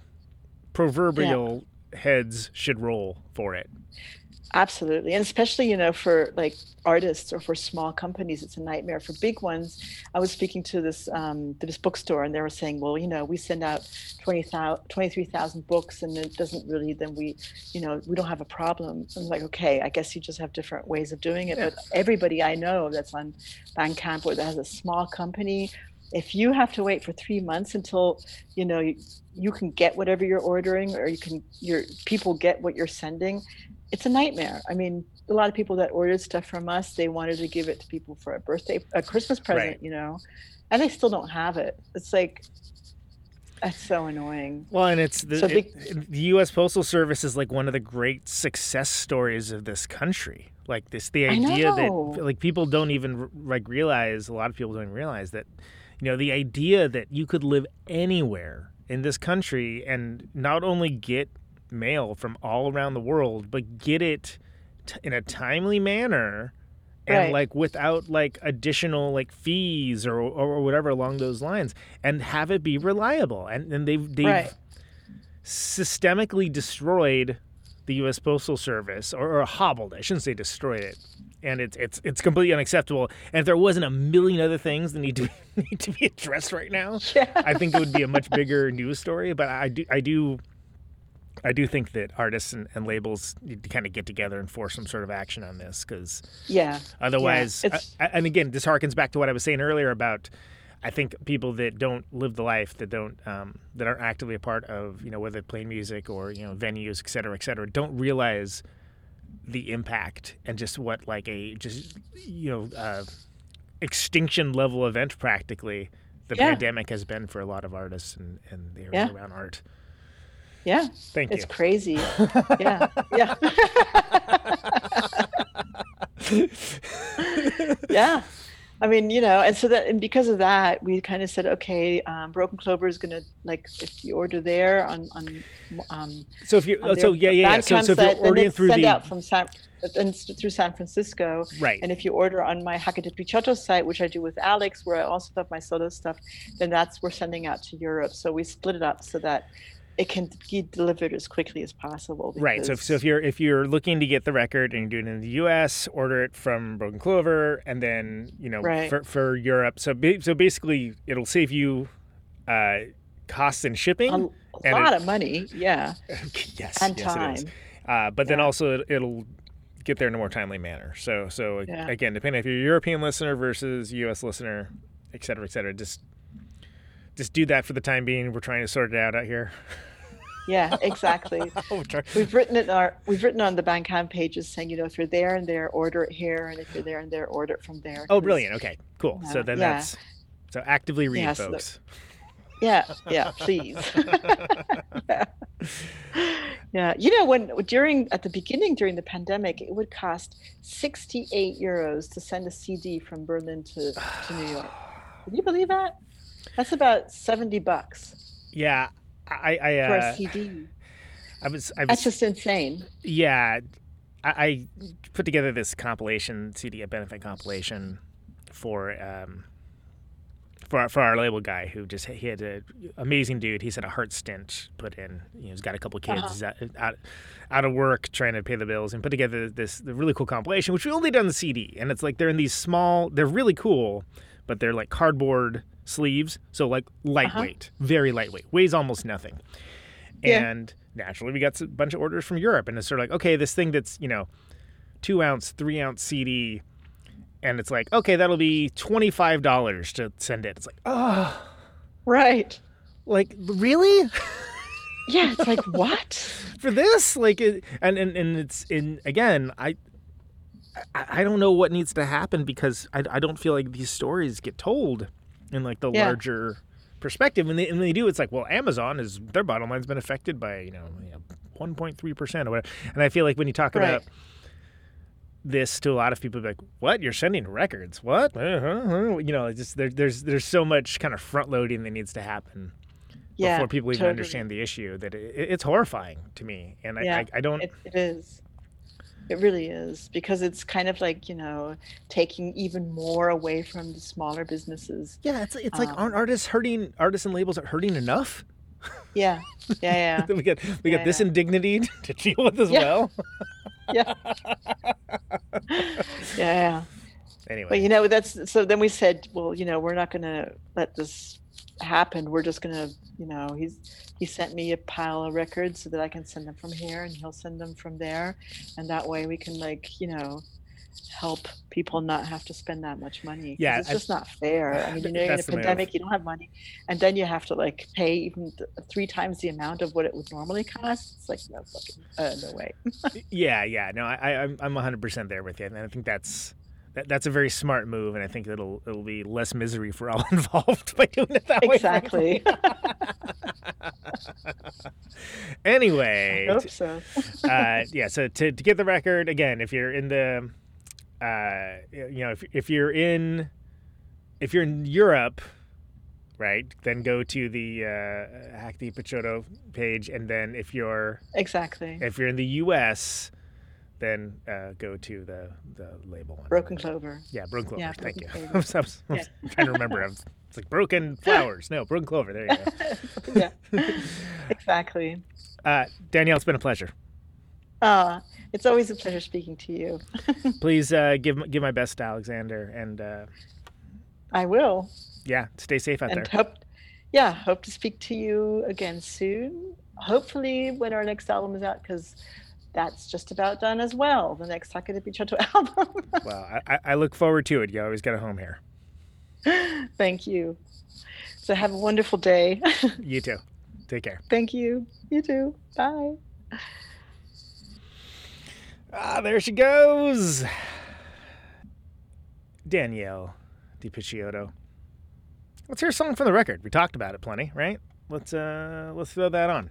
E: proverbial heads should roll for it.
I: Absolutely. And especially, you know, for like artists or for small companies, it's a nightmare. For big ones, I was speaking to this um, to this bookstore and they were saying, well, you know, we send out 20,000 23,000 books and it doesn't really, then we, you know, we don't have a problem. I'm like, okay, I guess you just have different ways of doing it. But everybody I know that's on Bandcamp or that has a small company, if you have to wait for three months until, you know, you, you can get whatever you're ordering or you can, your people get what you're sending, it's a nightmare. I mean, a lot of people that ordered stuff from us, they wanted to give it to people for a birthday, a Christmas present,
E: Right.
I: you know, and they still don't have it. It's like, that's so annoying.
E: Well, and it's the,
I: So
E: it- the U.S. Postal Service is like one of the great success stories of this country. Like this, the idea that like people don't even like realize. A lot of people don't realize that, you know, the idea that you could live anywhere in this country and not only get mail from all around the world, but get it t- in a timely manner. And
I: Right.
E: like without like additional like fees or, or whatever along those lines, and have it be reliable, and and they've they've
I: Right.
E: systemically destroyed the U.S. Postal Service, or, or hobbled. I shouldn't say destroyed it, and it's it's it's completely unacceptable. And if there wasn't a million other things that need to (laughs) need to be addressed right now, (laughs) I think it would be a much bigger news story. But I do I do. I do think that artists and, and labels need to kind of get together and force some sort of action on this because
I: Yeah.
E: Otherwise, I- I- and again, this harkens back to what I was saying earlier about. I think people that don't live the life, that don't, um, that aren't actively a part of, you know, whether playing music or you know venues, et cetera, et cetera, don't realize the impact and just what like a just you know uh, extinction level event practically the
I: Yeah.
E: pandemic has been for a lot of artists and and the area
I: Yeah.
E: around art.
I: Yeah.
E: Thank
I: It's
E: you.
I: crazy. (laughs) yeah. Yeah. (laughs) yeah. I mean, you know, and so that, and because of that, we kind of said, okay, um, Broken Clover is going to, like, if you order there on, on, um,
E: So if you, so yeah, yeah, yeah. So, so if you're ordering
I: it's
E: through
I: send
E: the
I: out from San, and through San Francisco.
E: right,
I: And if you order on my Hacke de Picciotto site, which I do with Alex, where I also have my solo stuff, then that's we're sending out to Europe. So we split it up so that it can be delivered as quickly as possible.
E: Right. So, if- so if you're if you're looking to get the record and you're doing it in the U.S., order it from Broken Clover, and then you know
I: Right.
E: for, for Europe. So so basically, it'll save you uh, costs and shipping.
I: a, a lot
E: it-
I: of money, yeah, (laughs)
E: yes,
I: and
E: yes,
I: time.
E: Uh, but then also it, it'll get there in a more timely manner. So so
I: Yeah.
E: again, depending if you're a European listener versus U.S. listener, et cetera, et cetera, just just do that for the time being. We're trying to sort it out out here. (laughs)
I: Yeah, exactly. (laughs)
E: Oh, try-
I: we've written it our we've written on the Bandcamp pages saying, you know, if you're there and there, order it here, and if you're there and there, order it from there.
E: Oh, brilliant. Okay, cool. so then
I: yeah.
E: that's so actively read,
I: Yeah, so
E: folks.
I: Yeah, yeah, please. yeah. (laughs) yeah, you know, when during at the beginning during the pandemic, it would cost 68 euros to send a CD from Berlin to, to New York. Can you believe that? That's about 70 bucks (sighs)
E: Yeah, I, I,
I: for
E: uh,
I: a CD.
E: I was, I was, That's
I: just insane.
E: yeah, I, I put together this compilation CD, a benefit compilation for, um, for our, for our label guy who just he had an amazing dude. He's had a heart stint put in. You know, he's got a couple kids.
I: Uh-huh.
E: He's out, out out of work trying to pay the bills and put together this the really cool compilation, which we only did on the CD. And it's like they're in these small. They're really cool, but they're like cardboard sleeves, so like uh-huh. lightweight, very lightweight, weighs almost nothing.
I: Yeah.
E: And naturally, we got a bunch of orders from Europe, and it's sort of like, okay, this thing that's you know two ounce, three ounce CD, and it's like, okay, that'll be twenty five dollars to send it. It's like, oh,
I: Right.
E: like really (laughs)
I: Yeah, it's like what?
E: for this? Like, it, and and and it's in again, I. I I don't know what needs to happen because I, I don't feel like these stories get told in like the
I: Yeah.
E: larger perspective. And they, and they do, it's like, well, Amazon is their bottom line's been affected by you know one point three percent or whatever. And I feel like when you talk
I: Right.
E: about this to a lot of people, like, what? You're sending records? What? Uh-huh. You know, just there, there's there's so much kind of front loading that needs to happen
I: Yeah.
E: before people even
I: totally.
E: understand the issue. That it, it's horrifying to me, and I,
I: Yeah,
E: I, I don't.
I: It, it is. It really is because it's kind of like you know taking even more away from the smaller businesses.
E: yeah, it's it's like
I: um,
E: aren't artists hurting? Artists and labels are hurting enough.
I: Yeah, yeah, yeah. (laughs)
E: we got we
I: Yeah,
E: this
I: yeah.
E: indignity (laughs) to deal with as
I: Yeah.
E: well. (laughs)
I: yeah, yeah, yeah.
E: Anyway,
I: But you know that's so. Then we said, well, you know, we're not going to let this happen. We're just to, you know, he's he sent me a pile of records so that I can send them from here, and he'll send them from there, and that way we can like, you know, help people not have to spend that much money
E: Yeah,
I: it's
E: I-
I: just not fair. I mean, you (laughs) know, you're in a pandemic, you don't have money, and then you have to like pay even th- three times the amount of what it would normally cost. It's like no fucking uh, no way.
E: yeah, yeah, no, I, I'm I'm 100 percent there with you, and I think that's. That, that's a very smart move, and I think it'll it'll be less misery for all (laughs) involved by doing it that way.
I: exactly.
E: Anyway,
I: I hope so.
E: uh, yeah. So to, to get the record again, if you're in the, uh, you know, if if you're in, if you're in Europe, right, then go to the uh, Hacke de Picciotto page, and then if you're
I: Exactly.
E: if you're in the U.S., then uh, go to the the label one.
I: Broken Clover.
E: Yeah, broken clover.
I: Yeah,
E: Thank you. I (laughs)
I: Clover.
E: was, I was- I was trying to remember. I was, it's like broken (laughs) flowers. No, broken clover. There you go. (laughs)
I: yeah. exactly.
E: Uh, Danielle, it's been a pleasure.
I: Uh, it's always a pleasure speaking to you.
E: Please uh, give give my best to Alexander, and uh,
I: I will.
E: yeah, stay safe out
I: and
E: there.
I: hope yeah, hope to speak to you again soon. Hopefully when our next album is out, because that's just about done as well. The next Hacke de Picciotto (laughs) album.
E: Well, I, I- look forward to it. You always got a home here. (laughs)
I: Thank you. So have a wonderful day. (laughs)
E: You too. Take care.
I: Thank you. You too. Bye.
E: Ah, there she goes. Danielle de Picciotto. Let's hear a song from the record. We talked about it plenty, right? Let's uh let's throw that on.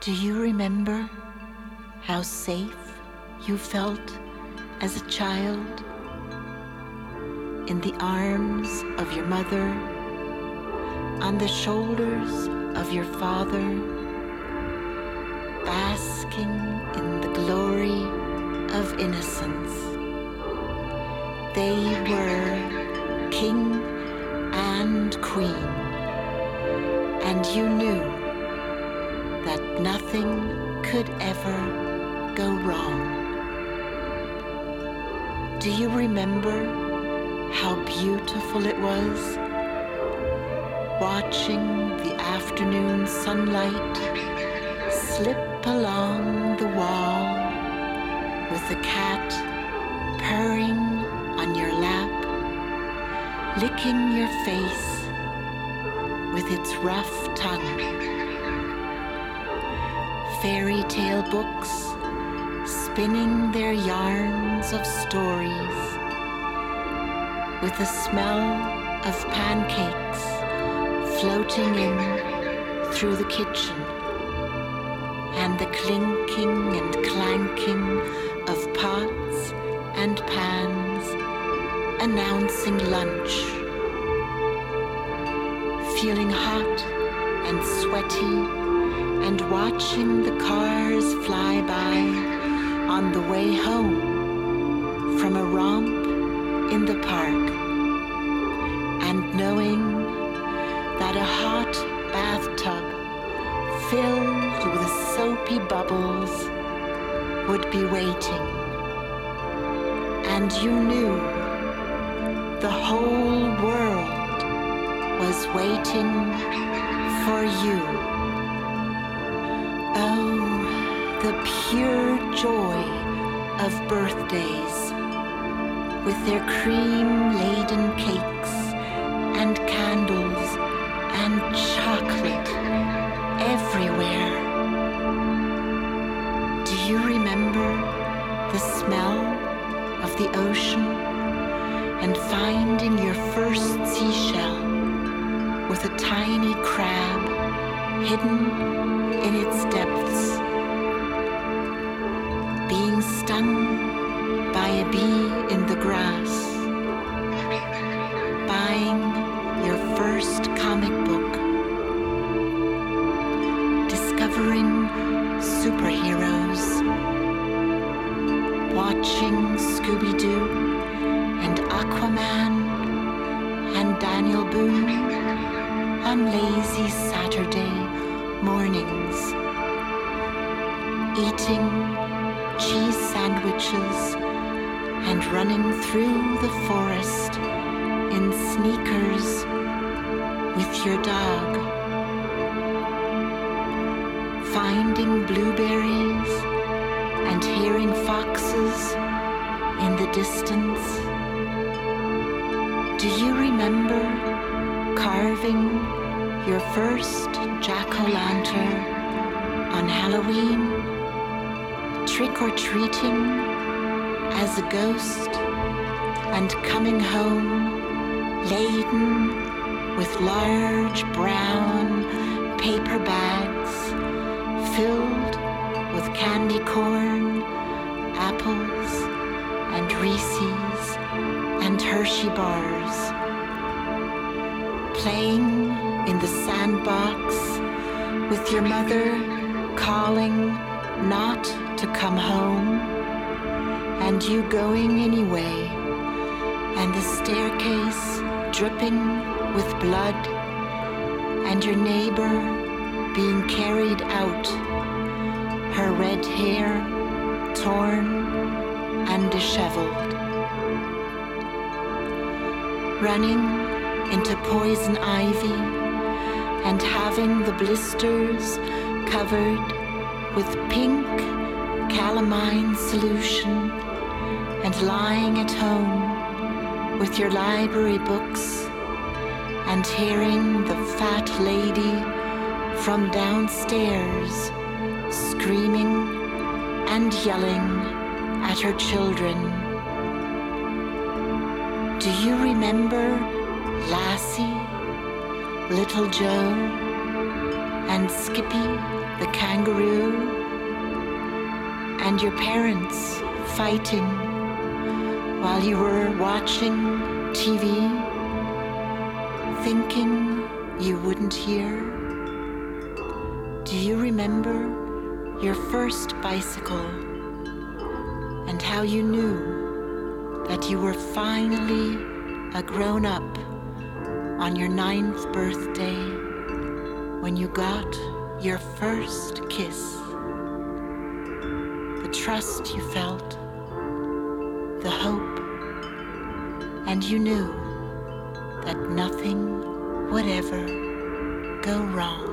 B: Do you remember how safe you felt as a child in the arms of your mother, on the shoulders of your father, basking in the glory of innocence? They were king and queen, and you knew nothing could ever go wrong. Do you remember how beautiful it was watching the afternoon sunlight slip along the wall with the cat purring on your lap, licking your face with its rough tongue? Fairy tale books spinning their yarns of stories with the smell of pancakes floating in through the kitchen and the clinking and clanking of pots and pans announcing lunch. Feeling hot and sweaty and watching the cars fly by on the way home from a romp in the park and knowing that a hot bathtub filled with soapy bubbles would be waiting. And you knew the whole world was waiting for you. Pure joy of birthdays with their cream laden cakes poison ivy and having the blisters covered with pink calamine solution and lying at home with your library books and hearing the fat lady from downstairs screaming and yelling at her children. Do you remember Lassie? Little Joe and Skippy the kangaroo, and your parents fighting while you were watching TV, thinking you wouldn't hear? Do you remember your first bicycle and how you knew that you were finally a grown up on your ninth birthday when you got your first kiss? The trust you felt, the hope, and you knew that nothing would ever go wrong.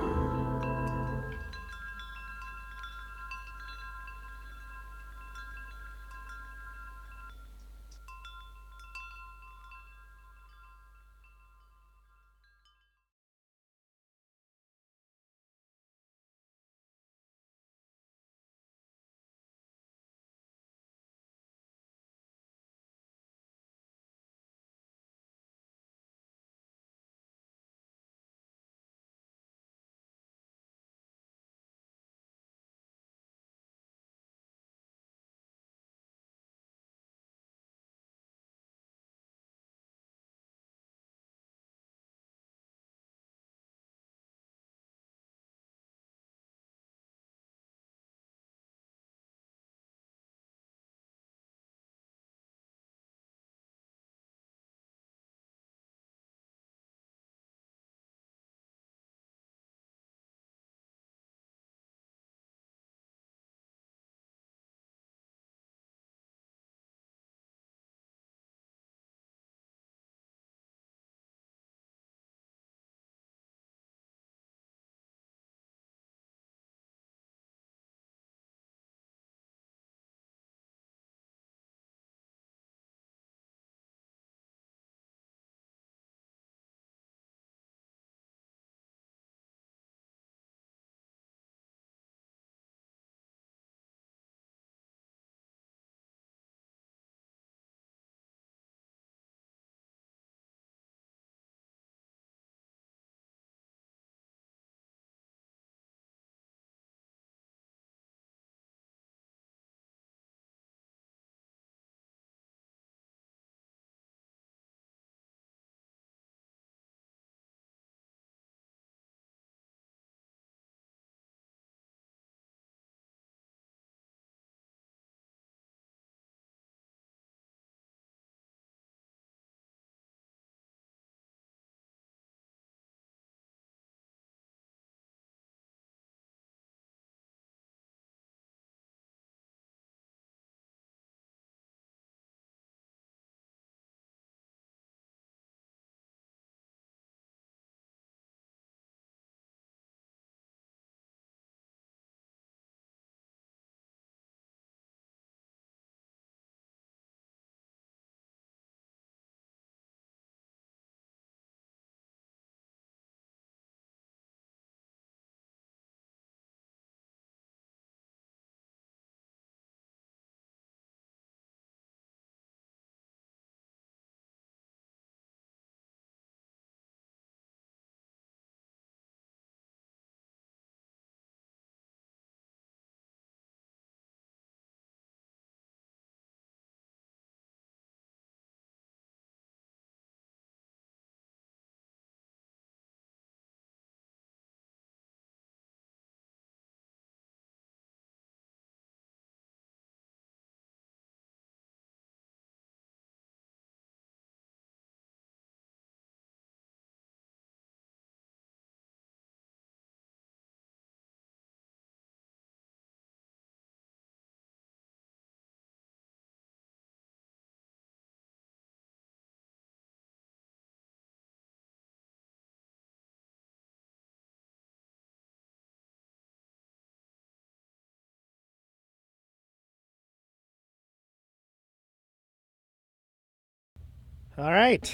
E: All right.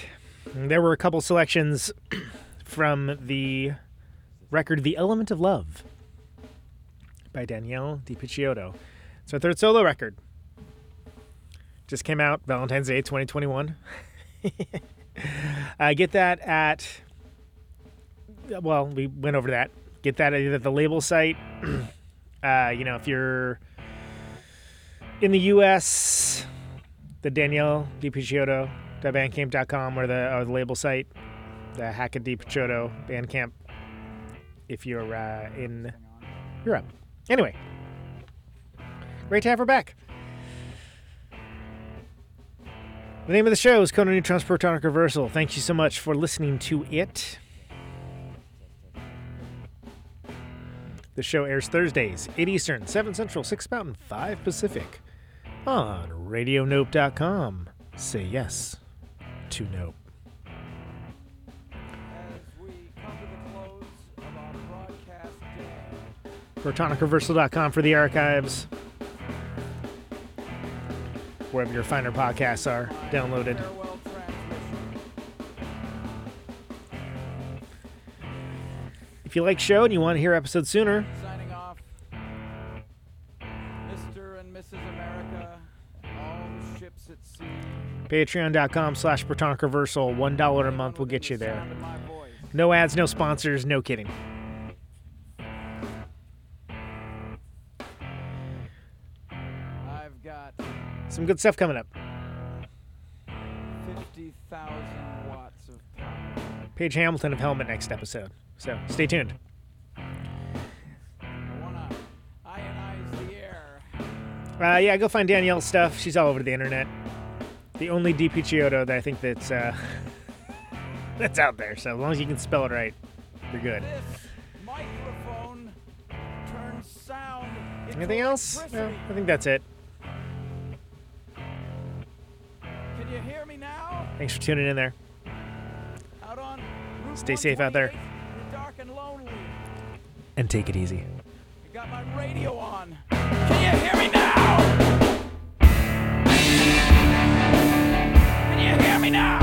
E: There were a couple selections from the record The Element of Love by Danielle de Picciotto. It's our third solo record. Just came out Valentine's Day 2021. I (laughs) get that at, well, we went over that get that at the label site. (clears throat) uh, you know, if you're in the U.S., the Danielle de Picciotto, Bandcamp.com or the or the label site, the Hacke de Picciotto Bandcamp. If you're uh, in Europe, anyway, great to have her back. The name of the show is Conan Neutron's Protonic Reversal. Thank you so much for listening to it. The show airs Thursdays, 8 Eastern, 7 Central, 6 Mountain, 5 Pacific on RadioNope.com. Say yes to Nope. ProtonicReversal.com for the archives. Wherever your finer podcasts are downloaded. If you like show and you want to hear episodes sooner, patreon.com slash Reversal. $1 a month will get you there. No ads, no sponsors, no kidding.
C: I've got
E: Some good stuff coming up.
C: 50,000 watts of power.
E: Paige Hamilton of Helmet next episode. So stay tuned.
C: I ionize the air.
E: Uh, yeah, go find Danielle's stuff. She's all over the internet. The only de Picciotto that I think that's uh, (laughs) that's out there. So as long as you can spell it right, you're good.
C: This microphone turns sound into
E: Anything else? No. I think that's it.
C: Can you hear me now?
E: Thanks for tuning in there.
C: Out on
E: Stay safe out there.
C: Dark and lonely.
E: And take it easy.
C: You got my radio on. Can you hear me now? Me now?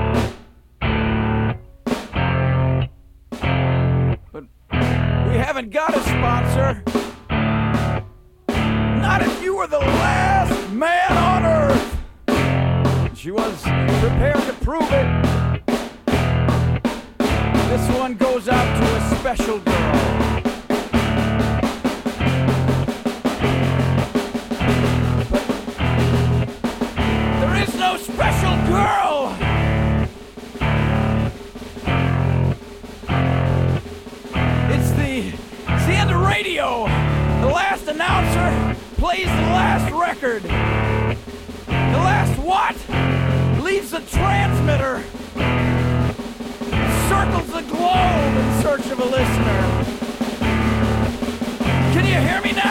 C: Hear me now?